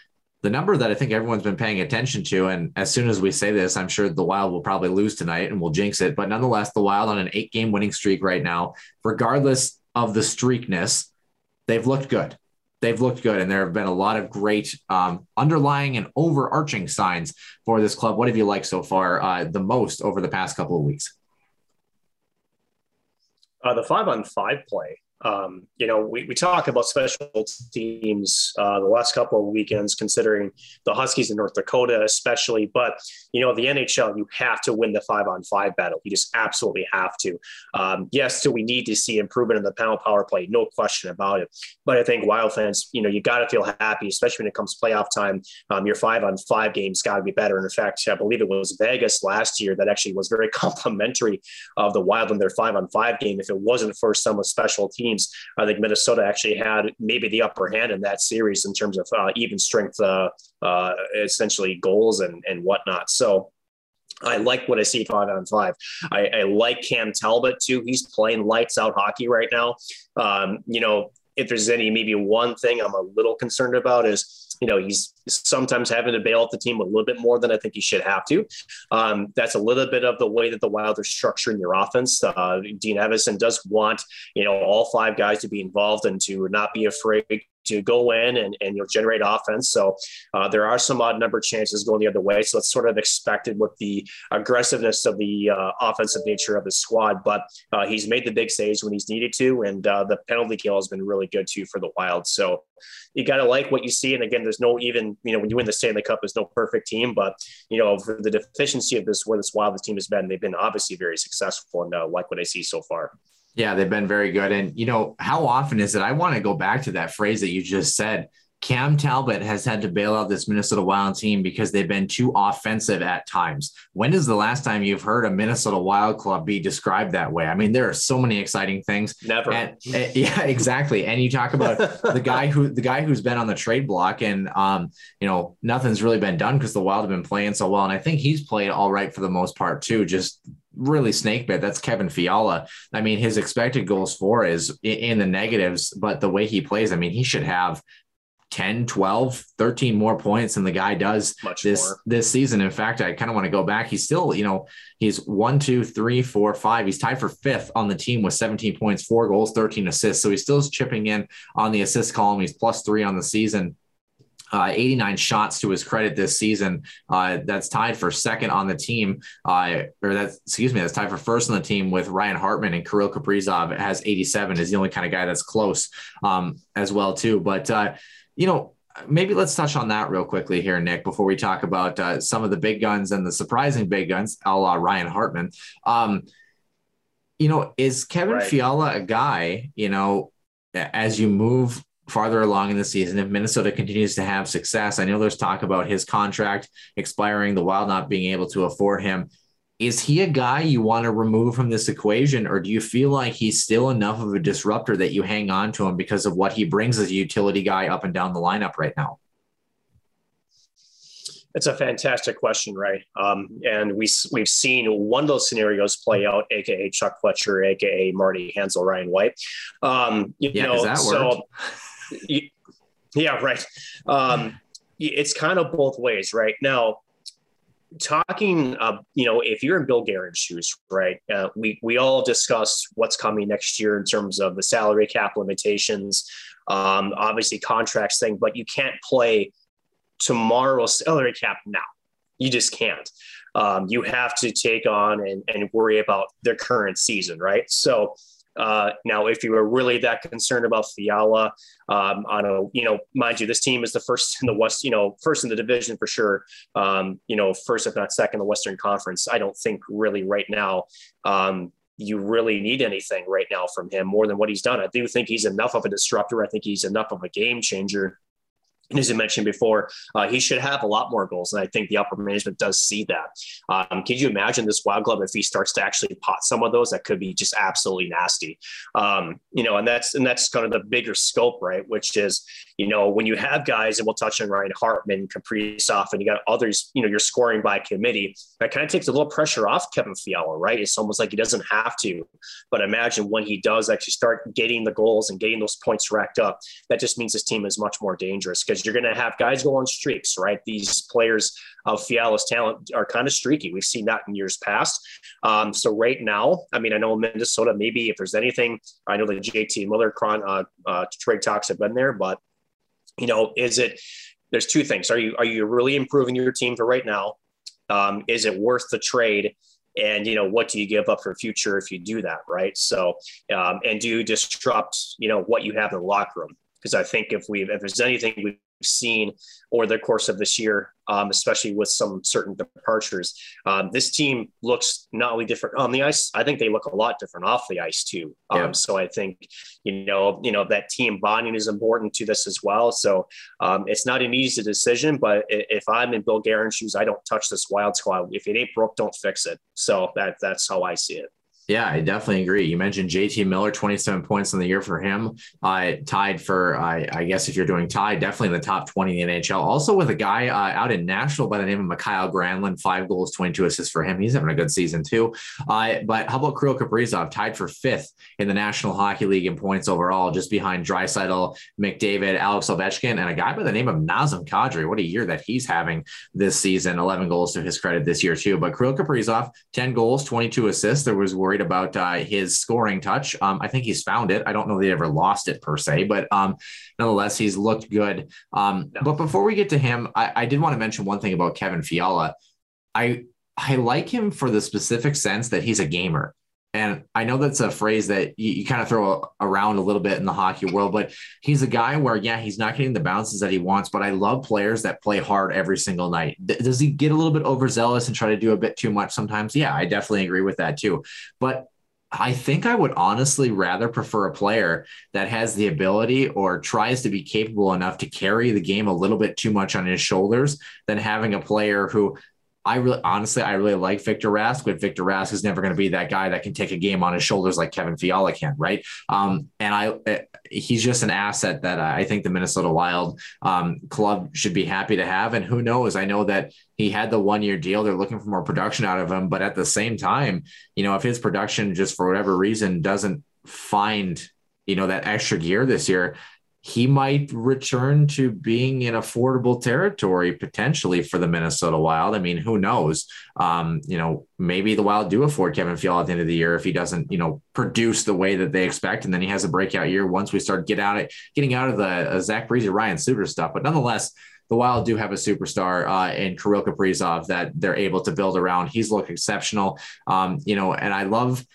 the number that I think everyone's been paying attention to, and as soon as we say this, I'm sure the Wild will probably lose tonight and we'll jinx it. But nonetheless, the Wild on an eight game winning streak right now, regardless of the streakness, they've looked good. They've looked good, and there have been a lot of great um, underlying and overarching signs for this club. What have you liked so far uh, the most over the past couple of weeks? Uh, the five on five play um, you know, we, we talk about special teams uh, the last couple of weekends, considering the Huskies in North Dakota, especially. But, you know, the NHL, you have to win the five on five battle. You just absolutely have to. Um, yes, do we need to see improvement in the panel power play? No question about it. But I think Wild fans, you know, you got to feel happy, especially when it comes to playoff time. Um, your five on five games got to be better. And in fact, I believe it was Vegas last year that actually was very complimentary of the Wild in their five on five game. If it wasn't for some of special teams, teams. I think Minnesota actually had maybe the upper hand in that series in terms of uh, even strength, uh, uh, essentially goals and, and whatnot. So I like what I see five on five. I, I, like Cam Talbot too. He's playing lights out hockey right now. Um, you know, if there's any maybe one thing I'm a little concerned about is you know, he's sometimes having to bail out the team a little bit more than I think he should have to. Um, that's a little bit of the way that the Wild are structuring their offense. Uh, Dean Evason does want, you know, all five guys to be involved and to not be afraid to go in and, and you'll generate offense. So uh, there are some odd number chances going the other way. So it's sort of expected with the aggressiveness of the uh, offensive nature of the squad. But uh, he's made the big saves when he's needed to, and uh, the penalty kill has been really good too for the Wild. So you got to like what you see. And again, there's no even you know when you win the Stanley Cup, there's no perfect team, but you know for the deficiency of this where this Wild team has been, they've been obviously very successful and uh, like what I see so far. Yeah, they've been very good. And, you know, how often is it? I want to go back to that phrase that you just said. Cam Talbot has had to bail out this Minnesota Wild team because they've been too offensive at times. When is the last time you've heard a Minnesota Wild club be described that way? I mean, there are so many exciting things. Never. And, uh, yeah, exactly. And you talk about the guy who the guy who's been on the trade block, and um, you know, nothing's really been done because the Wild have been playing so well. And I think he's played all right for the most part too. Just really snake bit. That's Kevin Fiala. I mean, his expected goals for is in the negatives, but the way he plays, I mean, he should have 10, 12, 13 more points than the guy does Much this more. this season. In fact, I kind of want to go back. He's still, you know, he's one, two, three, four, five. He's tied for fifth on the team with 17 points, four goals, 13 assists. So he's still chipping in on the assist column. He's plus three on the season uh, 89 shots to his credit this season. Uh, that's tied for second on the team, uh, or that's excuse me, that's tied for first on the team with Ryan Hartman and Kirill Kaprizov has 87. Is the only kind of guy that's close um, as well too. But uh, you know, maybe let's touch on that real quickly here, Nick, before we talk about uh, some of the big guns and the surprising big guns, a la Ryan Hartman. Um, you know, is Kevin right. Fiala a guy? You know, as you move farther along in the season if Minnesota continues to have success. I know there's talk about his contract expiring, the Wild not being able to afford him. is he a guy you want to remove from this equation, or do you feel like he's still enough of a disruptor that you hang on to him because of what he brings as a utility guy up and down the lineup right now? It's a fantastic question, right? Um, and we we've seen one of those scenarios play out, aka Chuck Fletcher, aka Marty Hanzal, Ryan White. Um, you yeah, know, so yeah, right. Um, it's kind of both ways, right? Now, talking, uh, you know, if you're in Bill Guerin's shoes, right? Uh, we we all discuss what's coming next year in terms of the salary cap limitations, um, obviously contracts thing, but you can't play tomorrow's salary cap now. You just can't. Um, you have to take on and, and worry about their current season, right? So uh, now, if you were really that concerned about Fiala, um, on a you know, mind you, this team is the first in the West, you know, first in the division for sure. Um, you know, first if not second the Western Conference. I don't think really right now um, you really need anything right now from him more than what he's done. I do think he's enough of a disruptor. I think he's enough of a game changer and as I mentioned before, uh, he should have a lot more goals. And I think the upper management does see that. Um, you imagine this Wild Club if he starts to actually pot some of those? That could be just absolutely nasty. Um, you know, and that's and that's kind of the bigger scope, right? Which is, you know, when you have guys, and we'll touch on Ryan Hartman, Kaprizov, and you got others, you know, you're scoring by committee. That kind of takes a little pressure off Kevin Fiala, right? It's almost like he doesn't have to. But imagine when he does actually start getting the goals and getting those points racked up, that just means his team is much more dangerous because you're going to have guys go on streaks, right? These players of Fiala's talent are kind of streaky. We've seen that in years past. Um, so right now, I mean, I know Minnesota, maybe if there's anything, I know the JT Miller cron, uh, uh, trade talks have been there, but you know, is it, there's two things. Are you, are you really improving your team for right now? Um, is it worth the trade? and you know what do you give up for future if you do that right so um, and do you disrupt you know what you have in the locker room because I think if we if there's anything we've seen over the course of this year, um, especially with some certain departures, um, this team looks not only different on the ice. I think they look a lot different off the ice too. Um, yeah. So I think you know you know that team bonding is important to this as well. So um, it's not an easy decision, but if I'm in Bill Guerin's shoes, I don't touch this wild squad. If it ain't broke, don't fix it. So that that's how I see it. Yeah, I definitely agree. You mentioned JT Miller, 27 points in the year for him. Uh, tied for, uh, I guess, if you're doing tied, definitely in the top 20 in the NHL. Also with a guy uh, out in Nashville by the name of Mikael Granlund, five goals, 22 assists for him. He's having a good season too. Uh, but how about Kirill Kaprizov, tied for fifth in the National Hockey League in points overall, just behind Draisaitl, McDavid, Alex Ovechkin, and a guy by the name of Nazem Kadri. What a year that he's having this season. 11 goals to his credit this year too. But Kirill Kaprizov, 10 goals, 22 assists. There was worried about uh, his scoring touch. Um, I think he's found it. I don't know that he ever lost it per se, but um, nonetheless, he's looked good. Um, but before we get to him, I, I did want to mention one thing about Kevin Fiala. I I like him for the specific sense that he's a gamer. And I know that's a phrase that you, you, kind of throw around a little bit in the hockey world, but he's a guy where, yeah, he's not getting the bounces that he wants, but I love players that play hard every single night. Does he get a little bit overzealous and try to do a bit too much sometimes? Yeah, I definitely agree with that too. But I think I would honestly rather prefer a player that has the ability or tries to be capable enough to carry the game a little bit too much on his shoulders than having a player who I really, honestly, I really like Victor Rask, but Victor Rask is never going to be that guy that can take a game on his shoulders like Kevin Fiala can, right? Um, and I, eh, he's just an asset that I think the Minnesota Wild um, club should be happy to have. And who knows? I know that he had the one year deal. They're looking for more production out of him, but at the same time, you know, if his production just for whatever reason doesn't find you know that extra gear this year he might return to being in affordable territory potentially for the Minnesota Wild. I mean, who knows? Um, you know, maybe the Wild do afford Kevin Fiala at the end of the year if he doesn't, you know, produce the way that they expect, and then he has a breakout year once we start get out of getting out of the uh, Zach Parise, Ryan Suter stuff. But nonetheless, the Wild do have a superstar uh, in Kirill Kaprizov that they're able to build around. He's looked exceptional, um, you know, and I love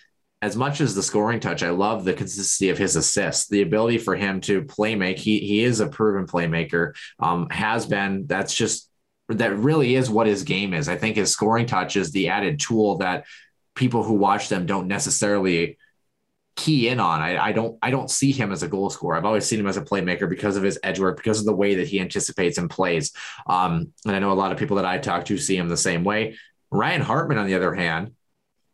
as much as the scoring touch, I love the consistency of his assists, the ability for him to play make. He he is a proven playmaker. Um, has been. That's just that really is what his game is. I think his scoring touch is the added tool that people who watch them don't necessarily key in on. I, I don't I don't see him as a goal scorer. I've always seen him as a playmaker because of his edge work, because of the way that he anticipates and plays. Um, and I know a lot of people that I talk to see him the same way Ryan Hartman, on the other hand,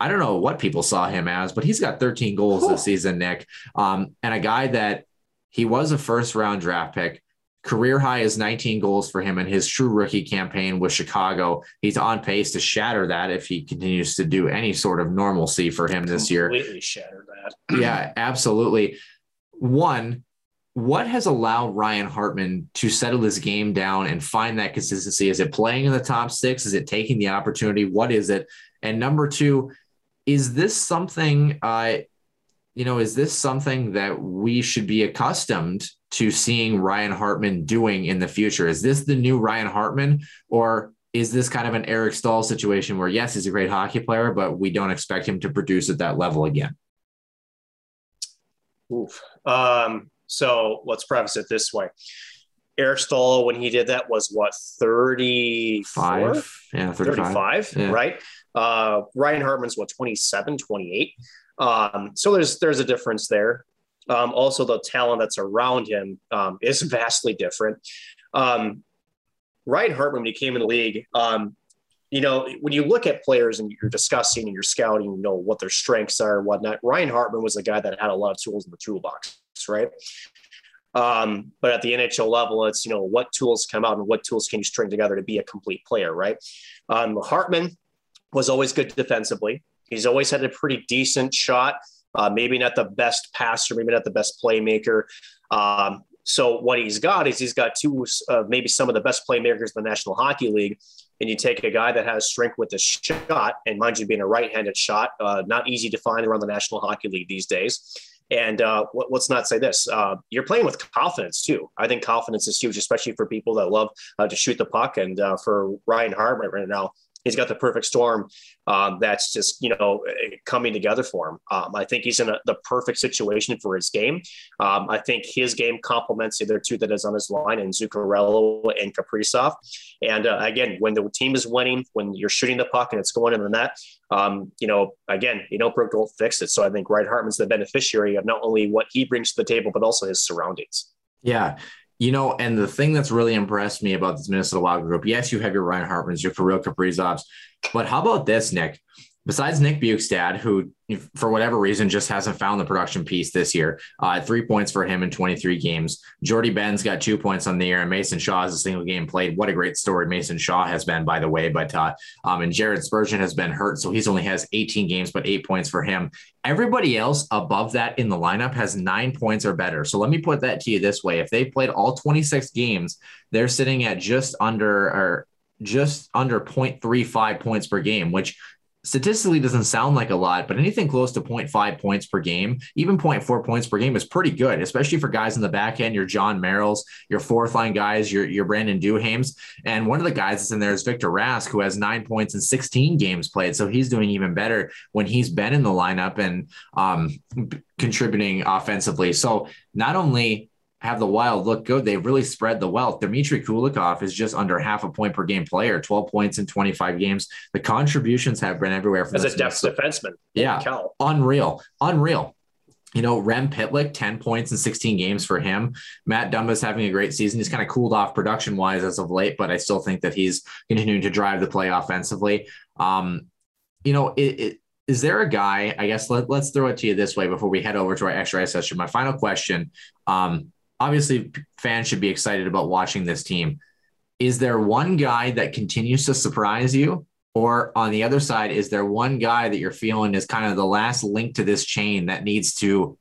I don't know what people saw him as, but he's got 13 goals cool. this season, Nick. Um, and a guy that he was a first round draft pick. Career high is 19 goals for him in his true rookie campaign with Chicago. He's on pace to shatter that if he continues to do any sort of normalcy for him this year. Completely shatter that. yeah, absolutely. One, what has allowed Ryan Hartman to settle his game down and find that consistency? Is it playing in the top six? Is it taking the opportunity? What is it? And number two, is this something, uh, you know, is this something that we should be accustomed to seeing Ryan Hartman doing in the future? Is this the new Ryan Hartman, or is this kind of an Eric Staal situation where, yes, he's a great hockey player, but we don't expect him to produce at that level again? Oof. Um, so let's preface it this way. Eric Staal, when he did that, was what, 35? Yeah, 35, 35 yeah. right? Uh, Ryan Hartman's what, 27, 28? Um, so there's there's a difference there. Um, also, the talent that's around him um, is vastly different. Um, Ryan Hartman, when he came in the league, um, you know, when you look at players and you're discussing and you're scouting, you know what their strengths are and whatnot. Ryan Hartman was a guy that had a lot of tools in the toolbox, right? Um, but at the NHL level, it's you know what tools come out and what tools can you string together to be a complete player, right? Um, Hartman was always good defensively. He's always had a pretty decent shot. Uh, maybe not the best passer, maybe not the best playmaker. Um, so what he's got is he's got two, uh, maybe some of the best playmakers in the National Hockey League. And you take a guy that has strength with the shot, and mind you, being a right-handed shot, uh, not easy to find around the National Hockey League these days. And uh, let's not say this: uh, you're playing with confidence too. I think confidence is huge, especially for people that love uh, to shoot the puck. And uh, for Ryan Hartman right now, he's got the perfect storm um, that's just you know coming together for him. Um, I think he's in a, the perfect situation for his game. Um, I think his game complements the other two that is on his line, and Zuccarello and Kaprizov. And uh, again, when the team is winning, when you're shooting the puck and it's going in the net, um, you know, again, you know, broke don't fix it. So I think Ryan Hartman's the beneficiary of not only what he brings to the table, but also his surroundings. Yeah. You know, and the thing that's really impressed me about this Minnesota Wild group, yes, you have your Ryan Hartmans, your Kirill Kaprizovs, but how about this, Nick? Besides Nick Bjugstad, who for whatever reason just hasn't found the production piece this year, uh, three points for him in 23 games. Jordie Benn's got two points on the year, and Mason Shaw has a single game played. What a great story Mason Shaw has been, by the way. But uh, um, and Jared Spurgeon has been hurt, so he's only has 18 games, but eight points for him. Everybody else above that in the lineup has nine points or better. So let me put that to you this way: if they played all 26 games, they're sitting at just under or just under 0.35 points per game, which statistically doesn't sound like a lot, but anything close to 0.5 points per game, even 0.4 points per game is pretty good, especially for guys in the back end, your Jon Merrills, your fourth line guys, your, your Brandon Duhaimes. And one of the guys that's in there is Victor Rask, who has nine points in 16 games played. So he's doing even better when he's been in the lineup and um, contributing offensively. So not only have the Wild look good. They've really spread the wealth. Dmitry Kulikov is just under half a point per game player, 12 points in 25 games. The contributions have been everywhere. from As a depth defenseman. Yeah. Unreal. Unreal. You know, Rem Pitlick, 10 points in 16 games for him. Matt Dumba's having a great season. He's kind of cooled off production wise as of late, but I still think that he's continuing to drive the play offensively. Um, you know, it, it is there a guy? I guess let, us throw it to you this way before we head over to our extra session. My final question um, obviously fans should be excited about watching this team. Is there one guy that continues to surprise you? Or on the other side, is there one guy that you're feeling is kind of the last link to this chain that needs to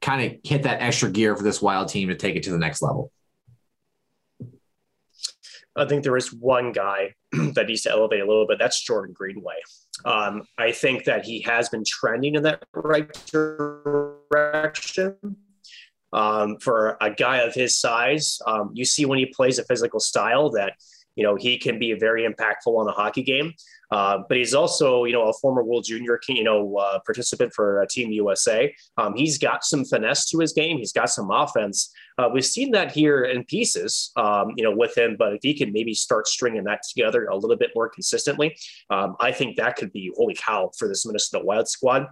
kind of hit that extra gear for this wild team to take it to the next level? I think there is one guy that needs to elevate a little bit. That's Jordan Greenway. Um, I think that he has been trending in that right direction um, for a guy of his size. Um, you see when he plays a physical style that you know he can be very impactful on the hockey game. Uh, but he's also, you know, a former World Junior, you know, uh, participant for uh, Team USA. Um, he's got some finesse to his game. He's got some offense. Uh, we've seen that here in pieces, um, you know, with him. But if he can maybe start stringing that together a little bit more consistently, um, I think that could be holy cow for this Minnesota Wild squad.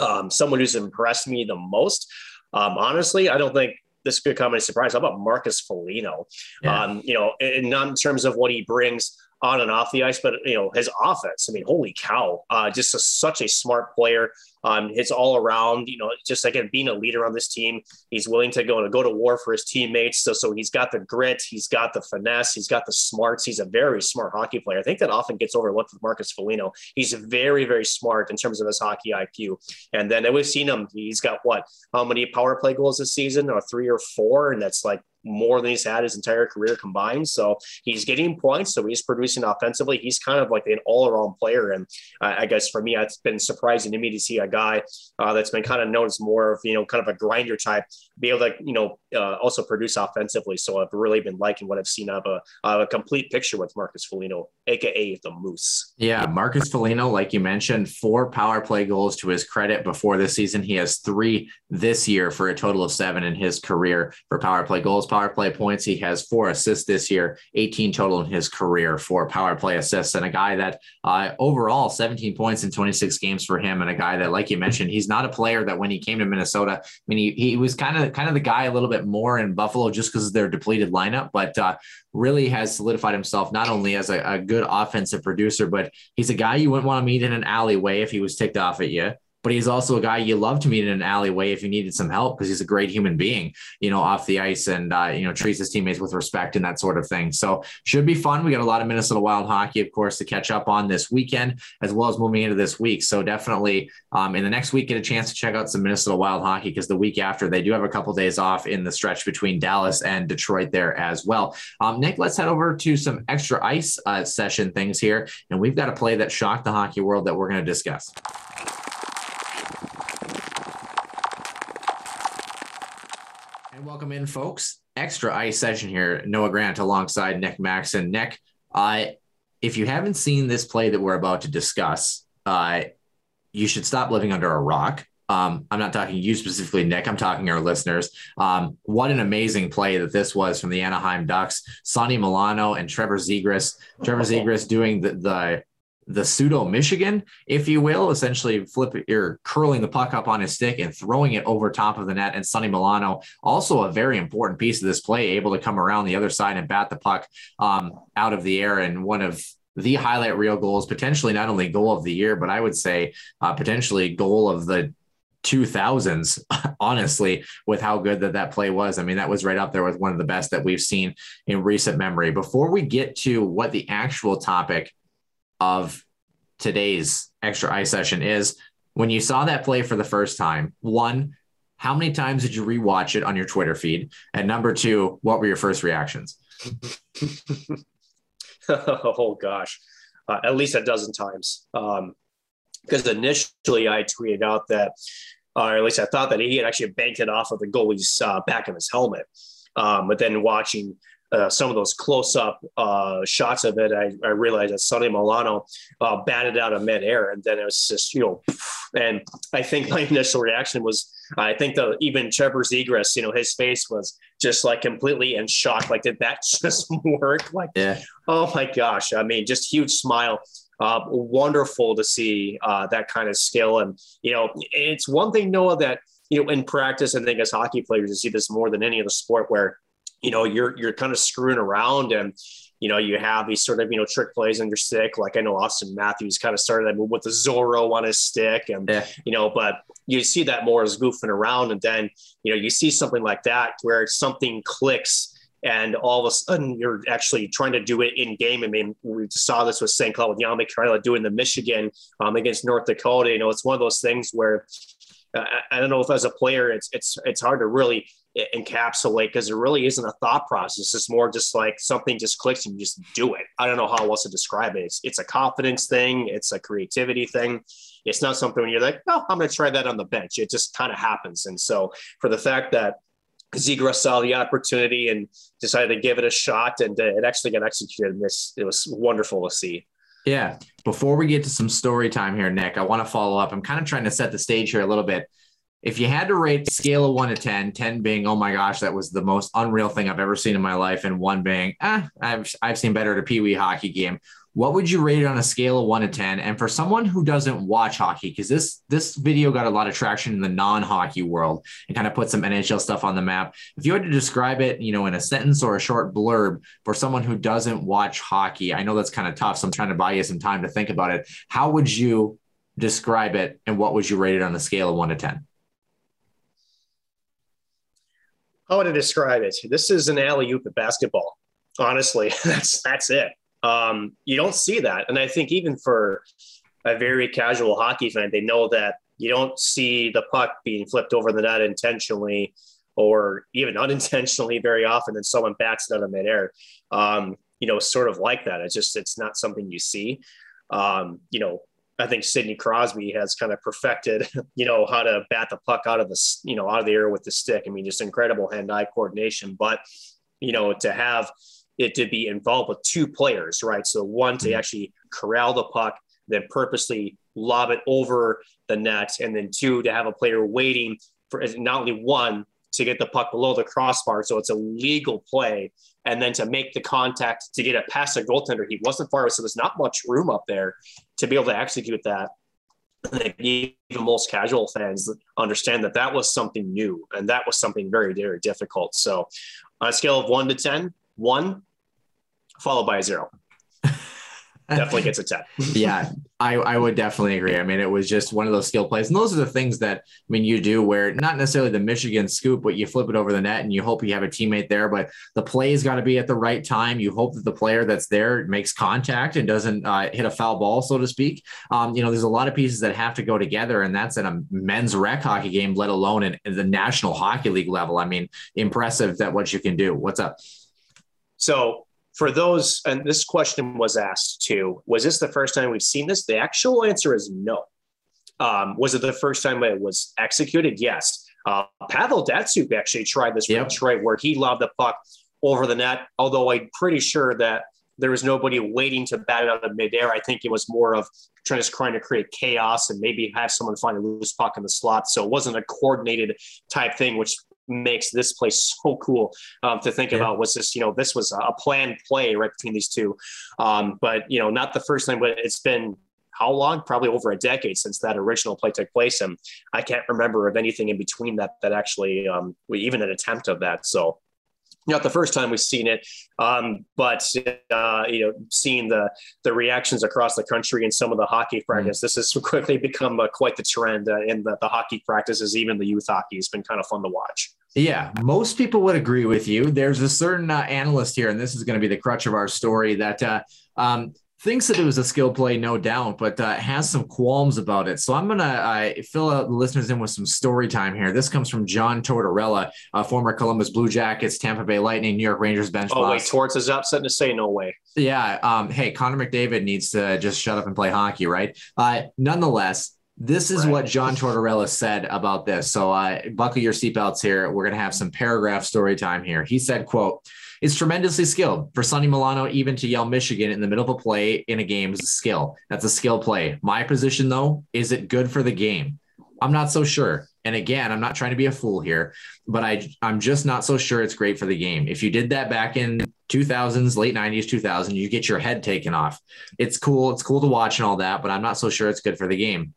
Um, someone who's impressed me the most um, honestly, I don't think this could come as a surprise. How about Marcus Foligno? Yeah. Um, you know, and not in terms of what he brings on and off the ice, but you know his offense. I mean, holy cow! Uh, just a, such a smart player. Um, it's all around. You know, just again being a leader on this team. He's willing to go to go to war for his teammates. So, so he's got the grit. He's got the finesse. He's got the smarts. He's a very smart hockey player. I think that often gets overlooked with Marcus Foligno. He's very very smart in terms of his hockey IQ. And then we've seen him. He's got what? How many power play goals this season? Or three or four? And that's like more than he's had his entire career combined. So he's getting points. So he's producing offensively. He's kind of like an all around player. And uh, I guess for me, it's been surprising to me to see a guy uh, that's been kind of known as more of, you know, kind of a grinder type be able to, you know, uh, also produce offensively. So I've really been liking what I've seen of a, of a complete picture with Marcus Foligno, AKA the Moose. Yeah. Marcus Foligno, like you mentioned, four power play goals to his credit before this season. He has three this year for a total of seven in his career for power play goals power play points. He has four assists this year, 18 total in his career for power play assists, and a guy that uh, overall 17 points in 26 games for him, and a guy that, like you mentioned, he's not a player that when he came to Minnesota, I mean, he, he was kind of kind of the guy a little bit more in Buffalo just because of their depleted lineup, but uh, really has solidified himself not only as a, a good offensive producer, but he's a guy you wouldn't want to meet in an alleyway if he was ticked off at you but he's also a guy you love to meet in an alleyway if you needed some help because he's a great human being, you know, off the ice and, uh, you know, treats his teammates with respect and that sort of thing. So should be fun. We got a lot of Minnesota Wild hockey, of course, to catch up on this weekend as well as moving into this week. So definitely um, in the next week, get a chance to check out some Minnesota Wild hockey because the week after they do have a couple days off in the stretch between Dallas and Detroit there as well. Um, Nick, let's head over to some extra ice uh, session things here. And we've got a play that shocked the hockey world that we're going to discuss. And welcome in, folks. Extra ice session here. Noah Grant alongside Nick Maxon. Nick, uh, if you haven't seen this play that we're about to discuss, uh, you should stop living under a rock. Um, I'm not talking you specifically, Nick. I'm talking our listeners. Um, what an amazing play that this was from the Anaheim Ducks. Sonny Milano and Trevor Zegras. Trevor Zegras doing the, the the pseudo Michigan, if you will, essentially flip or curling the puck up on his stick and throwing it over top of the net. And Sonny Milano, also a very important piece of this play, able to come around the other side and bat the puck um, out of the air. And one of the highlight reel goals, potentially not only goal of the year, but I would say uh, potentially goal of the 2000s honestly with how good that that play was i mean that was right up there with one of the best that we've seen in recent memory before we get to what the actual topic of today's extra eye session is when you saw that play for the first time, one, how many times did you rewatch it on your Twitter feed? And number two, what were your first reactions? oh gosh, uh, at least a dozen times. Um, because initially I tweeted out that, uh, or at least I thought that he had actually banked it off of the goalie's uh, back of his helmet. Um, but then watching uh, some of those close-up uh, shots of it, I, I, realized that Sonny Milano uh, batted out of midair, and then it was just you know, and I think my initial reaction was, I think that even Trevor Zegras, you know, his face was just like completely in shock. Like, did that just work? Like, yeah. oh my gosh! I mean, just huge smile. Uh, wonderful to see uh, that kind of skill, and you know, it's one thing, Noah, that you know, in practice, I think as hockey players, you see this more than any other sport where you know you're you're kind of screwing around and you know you have these sort of you know trick plays on your stick like i know Austin matthews kind of started that move with the zorro on his stick and yeah. you know but you see that more as goofing around and then you know you see something like that where something clicks and all of a sudden you're actually trying to do it in game. I mean, we saw this with St. Cloud with Jan McCarley doing the Michigan um, against North Dakota. You know, it's one of those things where uh, I don't know if as a player, it's it's it's hard to really encapsulate because there really isn't a thought process. It's more just like something just clicks and you just do it. I don't know how else to describe it. It's, it's a confidence thing. It's a creativity thing. It's not something when you're like, oh, I'm going to try that on the bench. It just kind of happens. And so for the fact that Zegras saw the opportunity and decided to give it a shot and uh, it actually got executed. And this, it was wonderful to see. Yeah. Before we get to some story time here, Nick, I want to follow up. I'm kind of trying to set the stage here a little bit if you had to rate scale of one to 10, 10 being, oh my gosh, that was the most unreal thing I've ever seen in my life, and one being, ah, I've, I've seen better at a Pee Wee hockey game. what would you rate it on a scale of one to 10? And for someone who doesn't watch hockey, because this this video got a lot of traction in the non-hockey world and kind of put some NHL stuff on the map. If you had to describe it, you know, in a sentence or a short blurb for someone who doesn't watch hockey, I know that's kind of tough. So I'm trying to buy you some time to think about it. How would you describe it and what would you rate it on a scale of one to 10? How would I describe it? This is an alley oop at basketball. Honestly, that's that's it. Um, you don't see that, and I think even for a very casual hockey fan, they know that you don't see the puck being flipped over the net intentionally or even unintentionally very often, and someone bats it out of midair. Um, you know, sort of like that. It's just it's not something you see. Um, you know, I think Sidney Crosby has kind of perfected, you know, how to bat the puck out of the, you know, out of the air with the stick. I mean, just incredible hand-eye coordination. But, you know, to have it to be involved with two players, right? So one to mm-hmm. actually corral the puck, then purposely lob it over the net, and then two to have a player waiting for not only one to get the puck below the crossbar, so it's a legal play, and then to make the contact to get it past the goaltender. He wasn't far, so there's not much room up there to be able to execute that. even most casual fans understand that that was something new and that was something very, very difficult. So, on a scale of one to 10, one followed by a zero. Definitely gets a 10. yeah, I, I would definitely agree. I mean, it was just one of those skill plays. And those are the things that, I mean, you do where not necessarily the Michigan scoop, but you flip it over the net and you hope you have a teammate there. But the play's got to be at the right time. You hope that the player that's there makes contact and doesn't uh, hit a foul ball, so to speak. Um, you know, there's a lot of pieces that have to go together. And that's in a men's rec hockey game, let alone in, in the National Hockey League level. I mean, impressive that what you can do. What's up? So for those, and this question was asked too, was this the first time we've seen this? The actual answer is no. Um, was it the first time it was executed? Yes. Uh, Pavel Datsyuk actually tried this yep. Detroit where he lobbed the puck over the net, although I'm pretty sure that there was nobody waiting to bat it out of midair. I think it was more of trying to trying to create chaos and maybe have someone find a loose puck in the slot. So it wasn't a coordinated type thing, which makes this play so cool um, to think yeah. about. Was this, you know, this was a planned play right between these two, um, but you know, not the first time, but it's been how long? Probably over a decade since that original play took place, and I can't remember of anything in between that that actually um, even an attempt of that. So not the first time we've seen it, um, but uh, you know, seeing the the reactions across the country and some of the hockey mm-hmm. practice, mm. this has quickly become uh, quite the trend uh, in the, the hockey practices, even the youth hockey. It's been kind of fun to watch. Yeah, most people would agree with you. There's a certain uh, analyst here, and this is going to be the crutch of our story that uh, um, thinks that it was a skill play, no doubt, but uh, has some qualms about it. So I'm going to uh, fill out the listeners in with some story time here. This comes from John Tortorella, former Columbus Blue Jackets, Tampa Bay Lightning, New York Rangers bench oh, boss. wait, Torts is upset to say no way. Yeah. Um, hey, Connor McDavid needs to just shut up and play hockey, right? Uh, nonetheless, this is right. what John Tortorella said about this. So uh, buckle your seatbelts here. We're going to have some paragraph story time here. He said, quote, it's tremendously skilled. For Sonny Milano, even to yell Michigan in the middle of a play in a game is a skill. That's a skill play. My position, though, is it good for the game? I'm not so sure. And again, I'm not trying to be a fool here, but I I'm just not so sure it's great for the game. If you did that back in 2000s, late 90s, 2000, you get your head taken off. It's cool. It's cool to watch and all that, but I'm not so sure it's good for the game.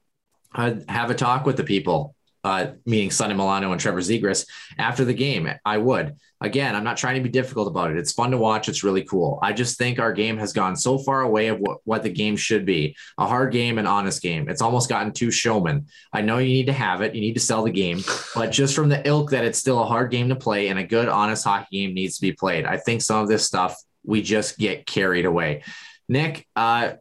I'd have a talk with the people, uh, meaning Sonny Milano and Trevor Zegras after the game. I would. Again, I'm not trying to be difficult about it. It's fun to watch. It's really cool. I just think our game has gone so far away of what, what the game should be a hard game, an honest game. It's almost gotten too showman. I know you need to have it, you need to sell the game, but just from the ilk that it's still a hard game to play and a good, honest hockey game needs to be played. I think some of this stuff we just get carried away. Nick, uh,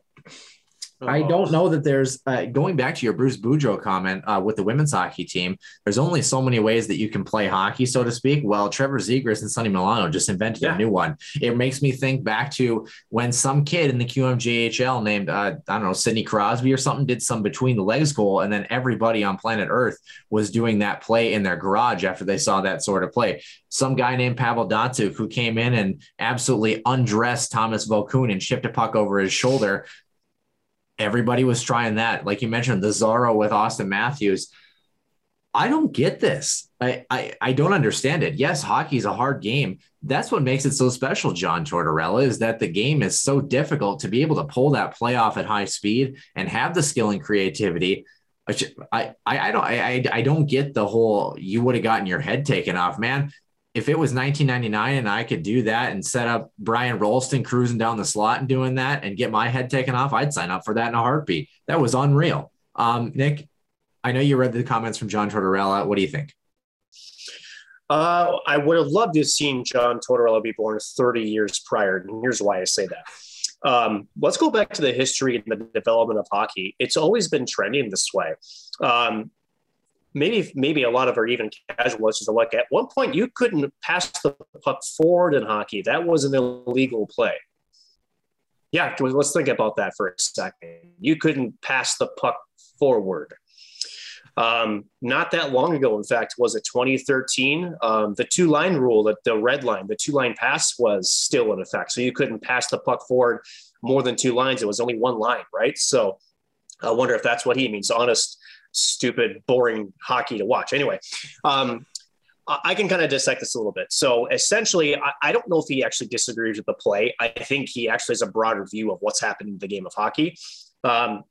I don't know that there's uh, going back to your Bruce Boudreau comment uh, with the women's hockey team. There's only so many ways that you can play hockey, so to speak. Well, Trevor Zegras and Sonny Milano just invented yeah. a new one. It makes me think back to when some kid in the QMJHL named uh, I don't know Sidney Crosby or something did some between the legs goal, and then everybody on planet Earth was doing that play in their garage after they saw that sort of play. Some guy named Pavel Datsyuk who came in and absolutely undressed Thomas Vokoun and shipped a puck over his shoulder everybody was trying that. Like you mentioned, the Zorro with Austin Matthews. I don't get this. I, I, I don't understand it. Yes, hockey is a hard game. That's what makes it so special, John Tortorella, is that the game is so difficult to be able to pull that play off at high speed and have the skill and creativity. I, I, I don't I, I don't get the whole you would have gotten your head taken off, man. If it was 1999 and I could do that and set up Brian Rolston cruising down the slot and doing that and get my head taken off, I'd sign up for that in a heartbeat. That was unreal. Um, Nick, I know you read the comments from John Tortorella. What do you think? Uh, I would have loved to have seen John Tortorella be born 30 years prior. And here's why I say that. Um, let's go back to the history and the development of hockey. It's always been trending this way. Um, maybe, maybe a lot of our even casual listeners to look at one point you couldn't pass the puck forward in hockey. That was an illegal play. Yeah, let's think about that for a second. You couldn't pass the puck forward. Um, not that long ago, in fact, was it 2013? Um, the two line rule, that the red line, the two line pass was still in effect. So you couldn't pass the puck forward more than two lines. It was only one line, right? So I wonder if that's what he means. Honest, stupid, boring hockey to watch. Anyway, um, I can kind of dissect this a little bit. So essentially, I, I, don't know if he actually disagrees with the play. I think he actually has a broader view of what's happening in the game of hockey. Um,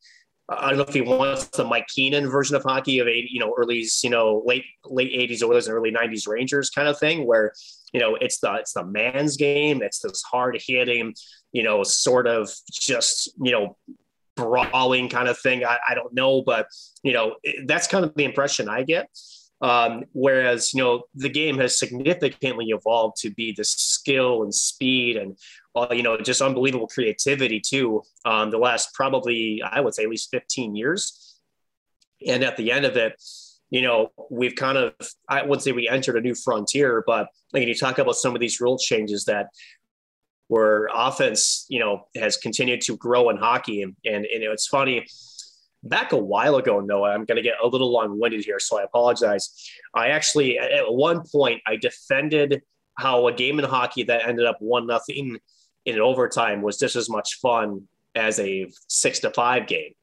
I don't know if he wants the Mike Keenan version of hockey of 80, you know, early, you know, late late 80s Oilers and early 90s Rangers kind of thing, where you know it's the it's the man's game. It's this hard hitting, you know, sort of just you know brawling kind of thing. I, I don't know, but you know that's kind of the impression I get. Um, whereas you know the game has significantly evolved to be the skill and speed and uh, you know, just unbelievable creativity too. Um, the last probably, I would say, at least 15 years. And at the end of it, you know, we've kind of, I wouldn't say we entered a new frontier, but like you talk about some of these rule changes that where offense, you know, has continued to grow in hockey. And, and, and it's funny, back a while ago, Noah, I'm going to get a little long winded here, so I apologize. I actually, at one point, I defended how a game in hockey that ended up one nothing in overtime was just as much fun as a six to five game.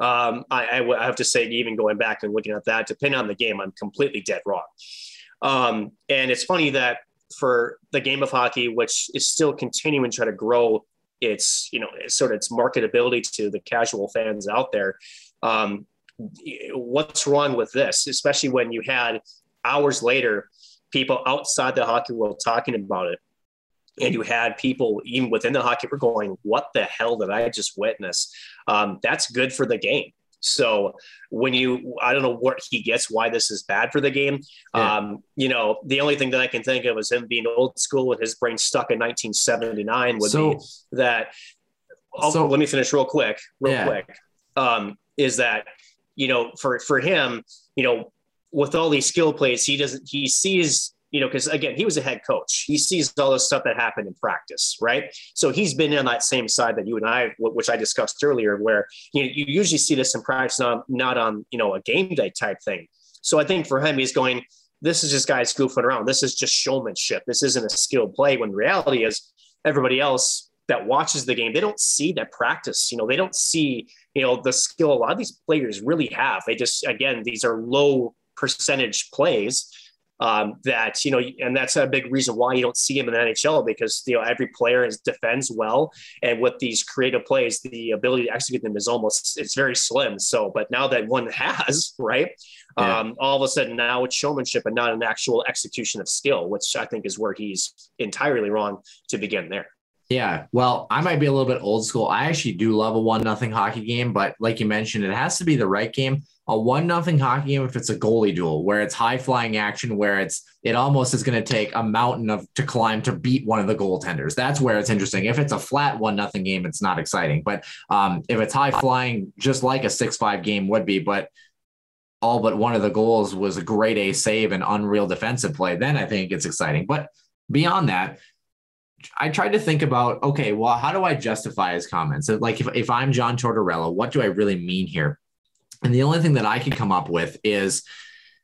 Um, I, I, have to say, even going back and looking at that, depending on the game, I'm completely dead wrong. Um, and it's funny that for the game of hockey, which is still continuing to try to grow its, you know, sort of its marketability to the casual fans out there. Um, what's wrong with this, especially when you had hours later people outside the hockey world talking about it and you had people even within the hockey were going, "What the hell did I just witness?" Um, that's good for the game. So when you, I don't know what he gets, why this is bad for the game. Yeah. Um, you know, the only thing that I can think of is him being old school with his brain stuck in 1979 would so, be that. Oh, so, let me finish real quick, real yeah. quick. Um, is that you know for for him, you know, with all these skill plays, he doesn't he sees you know, because again, he was a head coach. He sees all the stuff that happened in practice, right? So he's been on that same side that you and I, which I discussed earlier, where you know, you usually see this in practice, not, not on you know a game day type thing. So I think for him, he's going, this is just guys goofing around. This is just showmanship. This isn't a skilled play. When reality is, everybody else that watches the game, they don't see that practice. You know, they don't see you know the skill a lot of these players really have. They just again, these are low percentage plays um, that you know, and that's a big reason why you don't see him in the NHL because you know every player is defends well, and with these creative plays, the ability to execute them is almost it's very slim. So, but now that one has right, yeah. um, all of a sudden now it's showmanship and not an actual execution of skill, which I think is where he's entirely wrong to begin there. Yeah, well, I might be a little bit old school. I actually do love a one nothing hockey game, but like you mentioned, it has to be the right game a one nothing hockey game if it's a goalie duel where it's high flying action where it's it almost is going to take a mountain of to climb to beat one of the goaltenders that's where it's interesting if it's a flat one nothing game it's not exciting but um, if it's high flying just like a six five game would be but all but one of the goals was a great a save and unreal defensive play then i think it's exciting but beyond that I tried to think about, okay, well, how do I justify his comments? Like, if, if I'm John Tortorella, what do I really mean here? And the only thing that I can come up with is,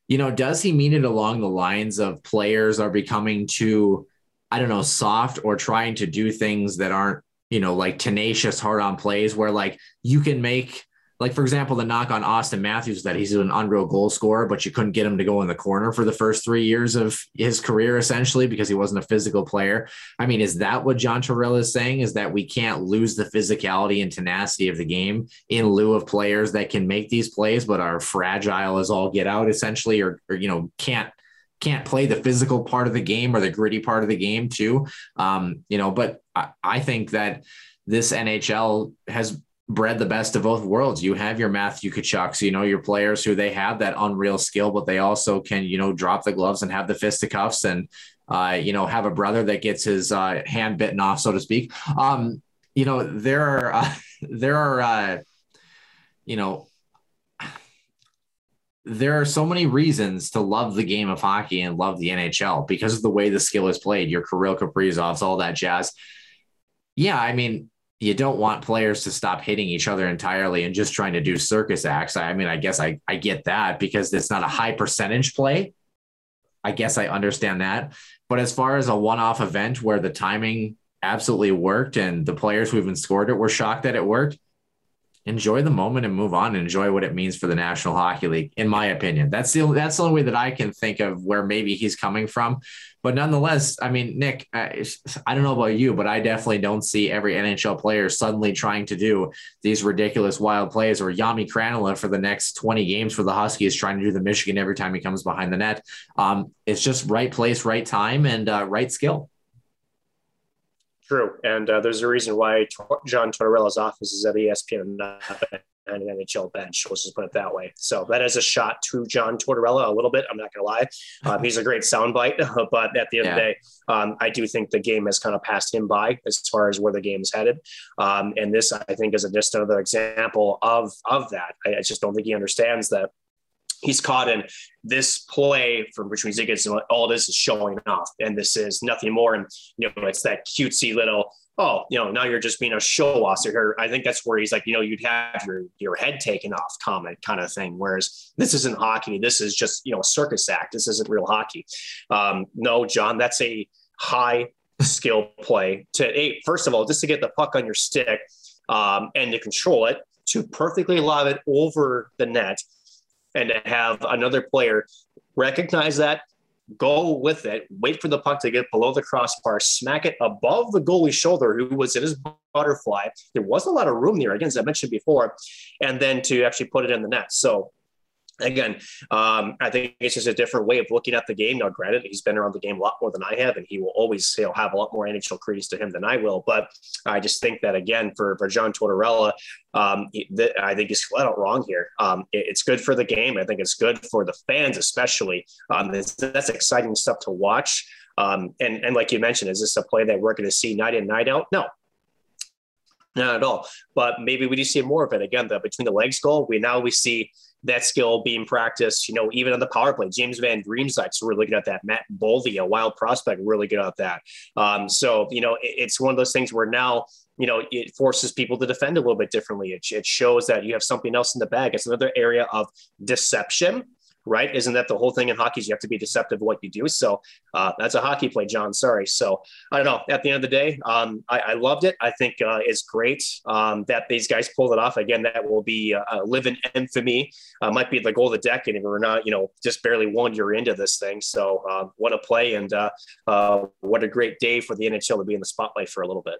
you know, does he mean it along the lines of players are becoming too, I don't know, soft or trying to do things that aren't, you know, like tenacious hard on plays where like you can make like for example, the knock on Austin Matthews that he's an unreal goal scorer, but you couldn't get him to go in the corner for the first three years of his career, essentially, because he wasn't a physical player. I mean, is that what John Tortorella is saying? Is that we can't lose the physicality and tenacity of the game in lieu of players that can make these plays, but are fragile as all get out, essentially, or, or you know, can't can't play the physical part of the game or the gritty part of the game too. Um, you know, but I, I think that this NHL has bred the best of both worlds. You have your Matthew Tkachuks, you know, your players who they have that unreal skill, but they also can, you know, drop the gloves and have the fisticuffs and, uh, you know, have a brother that gets his uh, hand bitten off, so to speak. Um, you know, there are, uh, there are, uh, you know, there are so many reasons to love the game of hockey and love the NHL because of the way the skill is played, your Kirill Kaprizovs, all that jazz. Yeah, I mean, you don't want players to stop hitting each other entirely and just trying to do circus acts. I mean, I guess I, I get that because it's not a high percentage play. I guess I understand that. But as far as a one off event where the timing absolutely worked and the players who even scored it were shocked that it worked, enjoy the moment and move on and enjoy what it means for the National Hockey League, in my opinion. That's the that's the only way that I can think of where maybe he's coming from. But nonetheless, I mean, Nick, I, I don't know about you, but I definitely don't see every NHL player suddenly trying to do these ridiculous wild plays or Jami Krannila for the next 20 games for the Huskies trying to do the Michigan every time he comes behind the net. Um, it's just right place, right time, and uh, right skill. True, and uh, there's a reason why John Tortorella's office is at ESPN and not an NHL bench. Let's just put it that way. So that is a shot to John Tortorella a little bit. I'm not going to lie. Um, he's a great soundbite, but at the end yeah. of the day, um, I do think the game has kind of passed him by as far as where the game is headed. Um, and this, I think, is just another example of of that. I, I just don't think he understands that he's caught in this play from Rich Ziggins, and all this is showing off, and this is nothing more. And you know, it's that cutesy little, oh, you know, now you're just being a show off. Here, I think that's where he's like, you know, you'd have your your head taken off comment kind of thing. Whereas this isn't hockey. This is just you know a circus act. This isn't real hockey. Um, no, John, that's a high skill play to eight. First of all, just to get the puck on your stick um, and to control it, to perfectly lob it over the net and to have another player recognize that, go with it, wait for the puck to get below the crossbar, smack it above the goalie's shoulder, who was in his butterfly. There was a lot of room there, again, as I mentioned before, and then to actually put it in the net. So again, um, I think it's just a different way of looking at the game. Now, granted, he's been around the game a lot more than I have, and he will always you know, have a lot more NHL credence to him than I will. But I just think that again, for for John Tortorella, um, the, I think he's flat out wrong here. Um, it, it's good for the game. I think it's good for the fans, especially. Um, that's exciting stuff to watch. Um, and and like you mentioned, is this a play that we're going to see night in night out? No, not at all. But maybe we do see more of it again. The between the legs goal, we now we see that skill being practiced, you know, even on the power play. James Van Riemsdyk's really good at that. Matt Boldy, a wild prospect, really good at that. Um, so, you know, it, it's one of those things where now, you know, it forces people to defend a little bit differently. It, it shows that you have something else in the bag. It's another area of deception right? Isn't that the whole thing in hockey? Is you have to be deceptive what you do. So uh, that's a hockey play, John. Sorry. So I don't know. At the end of the day, um, I, I, loved it. I think uh, it's great um, that these guys pulled it off. Again, that will be a live in infamy. Uh, might be the goal of the decade, and we're not, you know, just barely one year into this thing. So uh, what a play, and uh, uh, what a great day for the NHL to be in the spotlight for a little bit.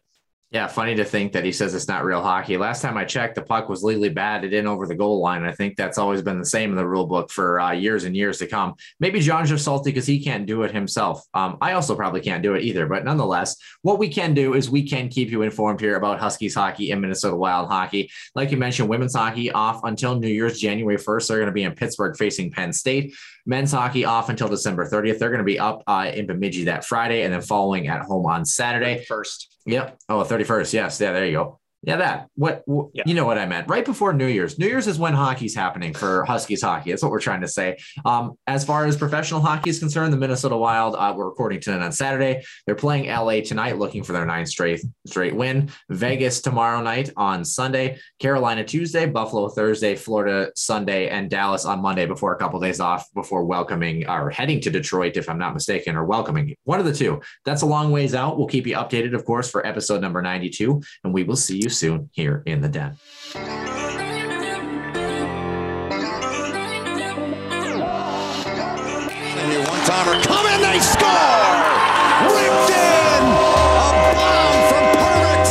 Yeah, funny to think that he says it's not real hockey. Last time I checked, the puck was legally batted in over the goal line. I think that's always been the same in the rule book for uh, years and years to come. Maybe John's just salty because he can't do it himself. Um, I also probably can't do it either. But nonetheless, what we can do is we can keep you informed here about Huskies hockey and Minnesota Wild hockey. Like you mentioned, women's hockey off until New Year's, January 1st. They're going to be in Pittsburgh facing Penn State. Men's hockey off until December 30th. They're going to be up uh, in Bemidji that Friday and then following at home on Saturday. First. Yep. Oh, 31st. Yes. Yeah, there you go. Yeah, that. What, what yeah. you know what I meant? Right before New Year's. New Year's is when hockey's happening for Huskies hockey. That's what we're trying to say. Um, as far as professional hockey is concerned, the Minnesota Wild. Uh, we're recording tonight on Saturday. They're playing LA tonight, looking for their ninth straight straight win. Vegas tomorrow night on Sunday. Carolina Tuesday. Buffalo Thursday. Florida Sunday, and Dallas on Monday. Before a couple of days off before welcoming or heading to Detroit, if I'm not mistaken, or welcoming one of the two. That's a long ways out. We'll keep you updated, of course, for episode number 92, and we will see you soon here in the den. One timer come in, they score! Ripped in! A bomb from Perbix!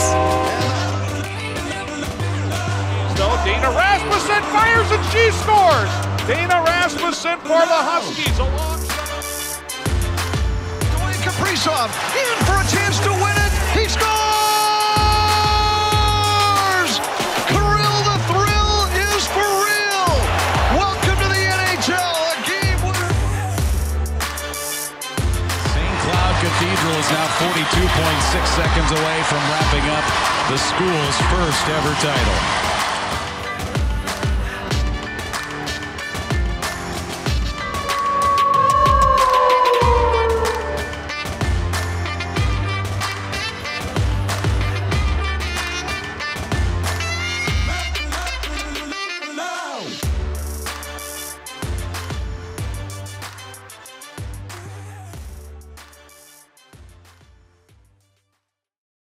So Dana Rasmussen fires and she scores! Dana Rasmussen for the Huskies. Alongside, Dwayne Kaprizov in for a chance to win! Seconds away from wrapping up the school's first ever title.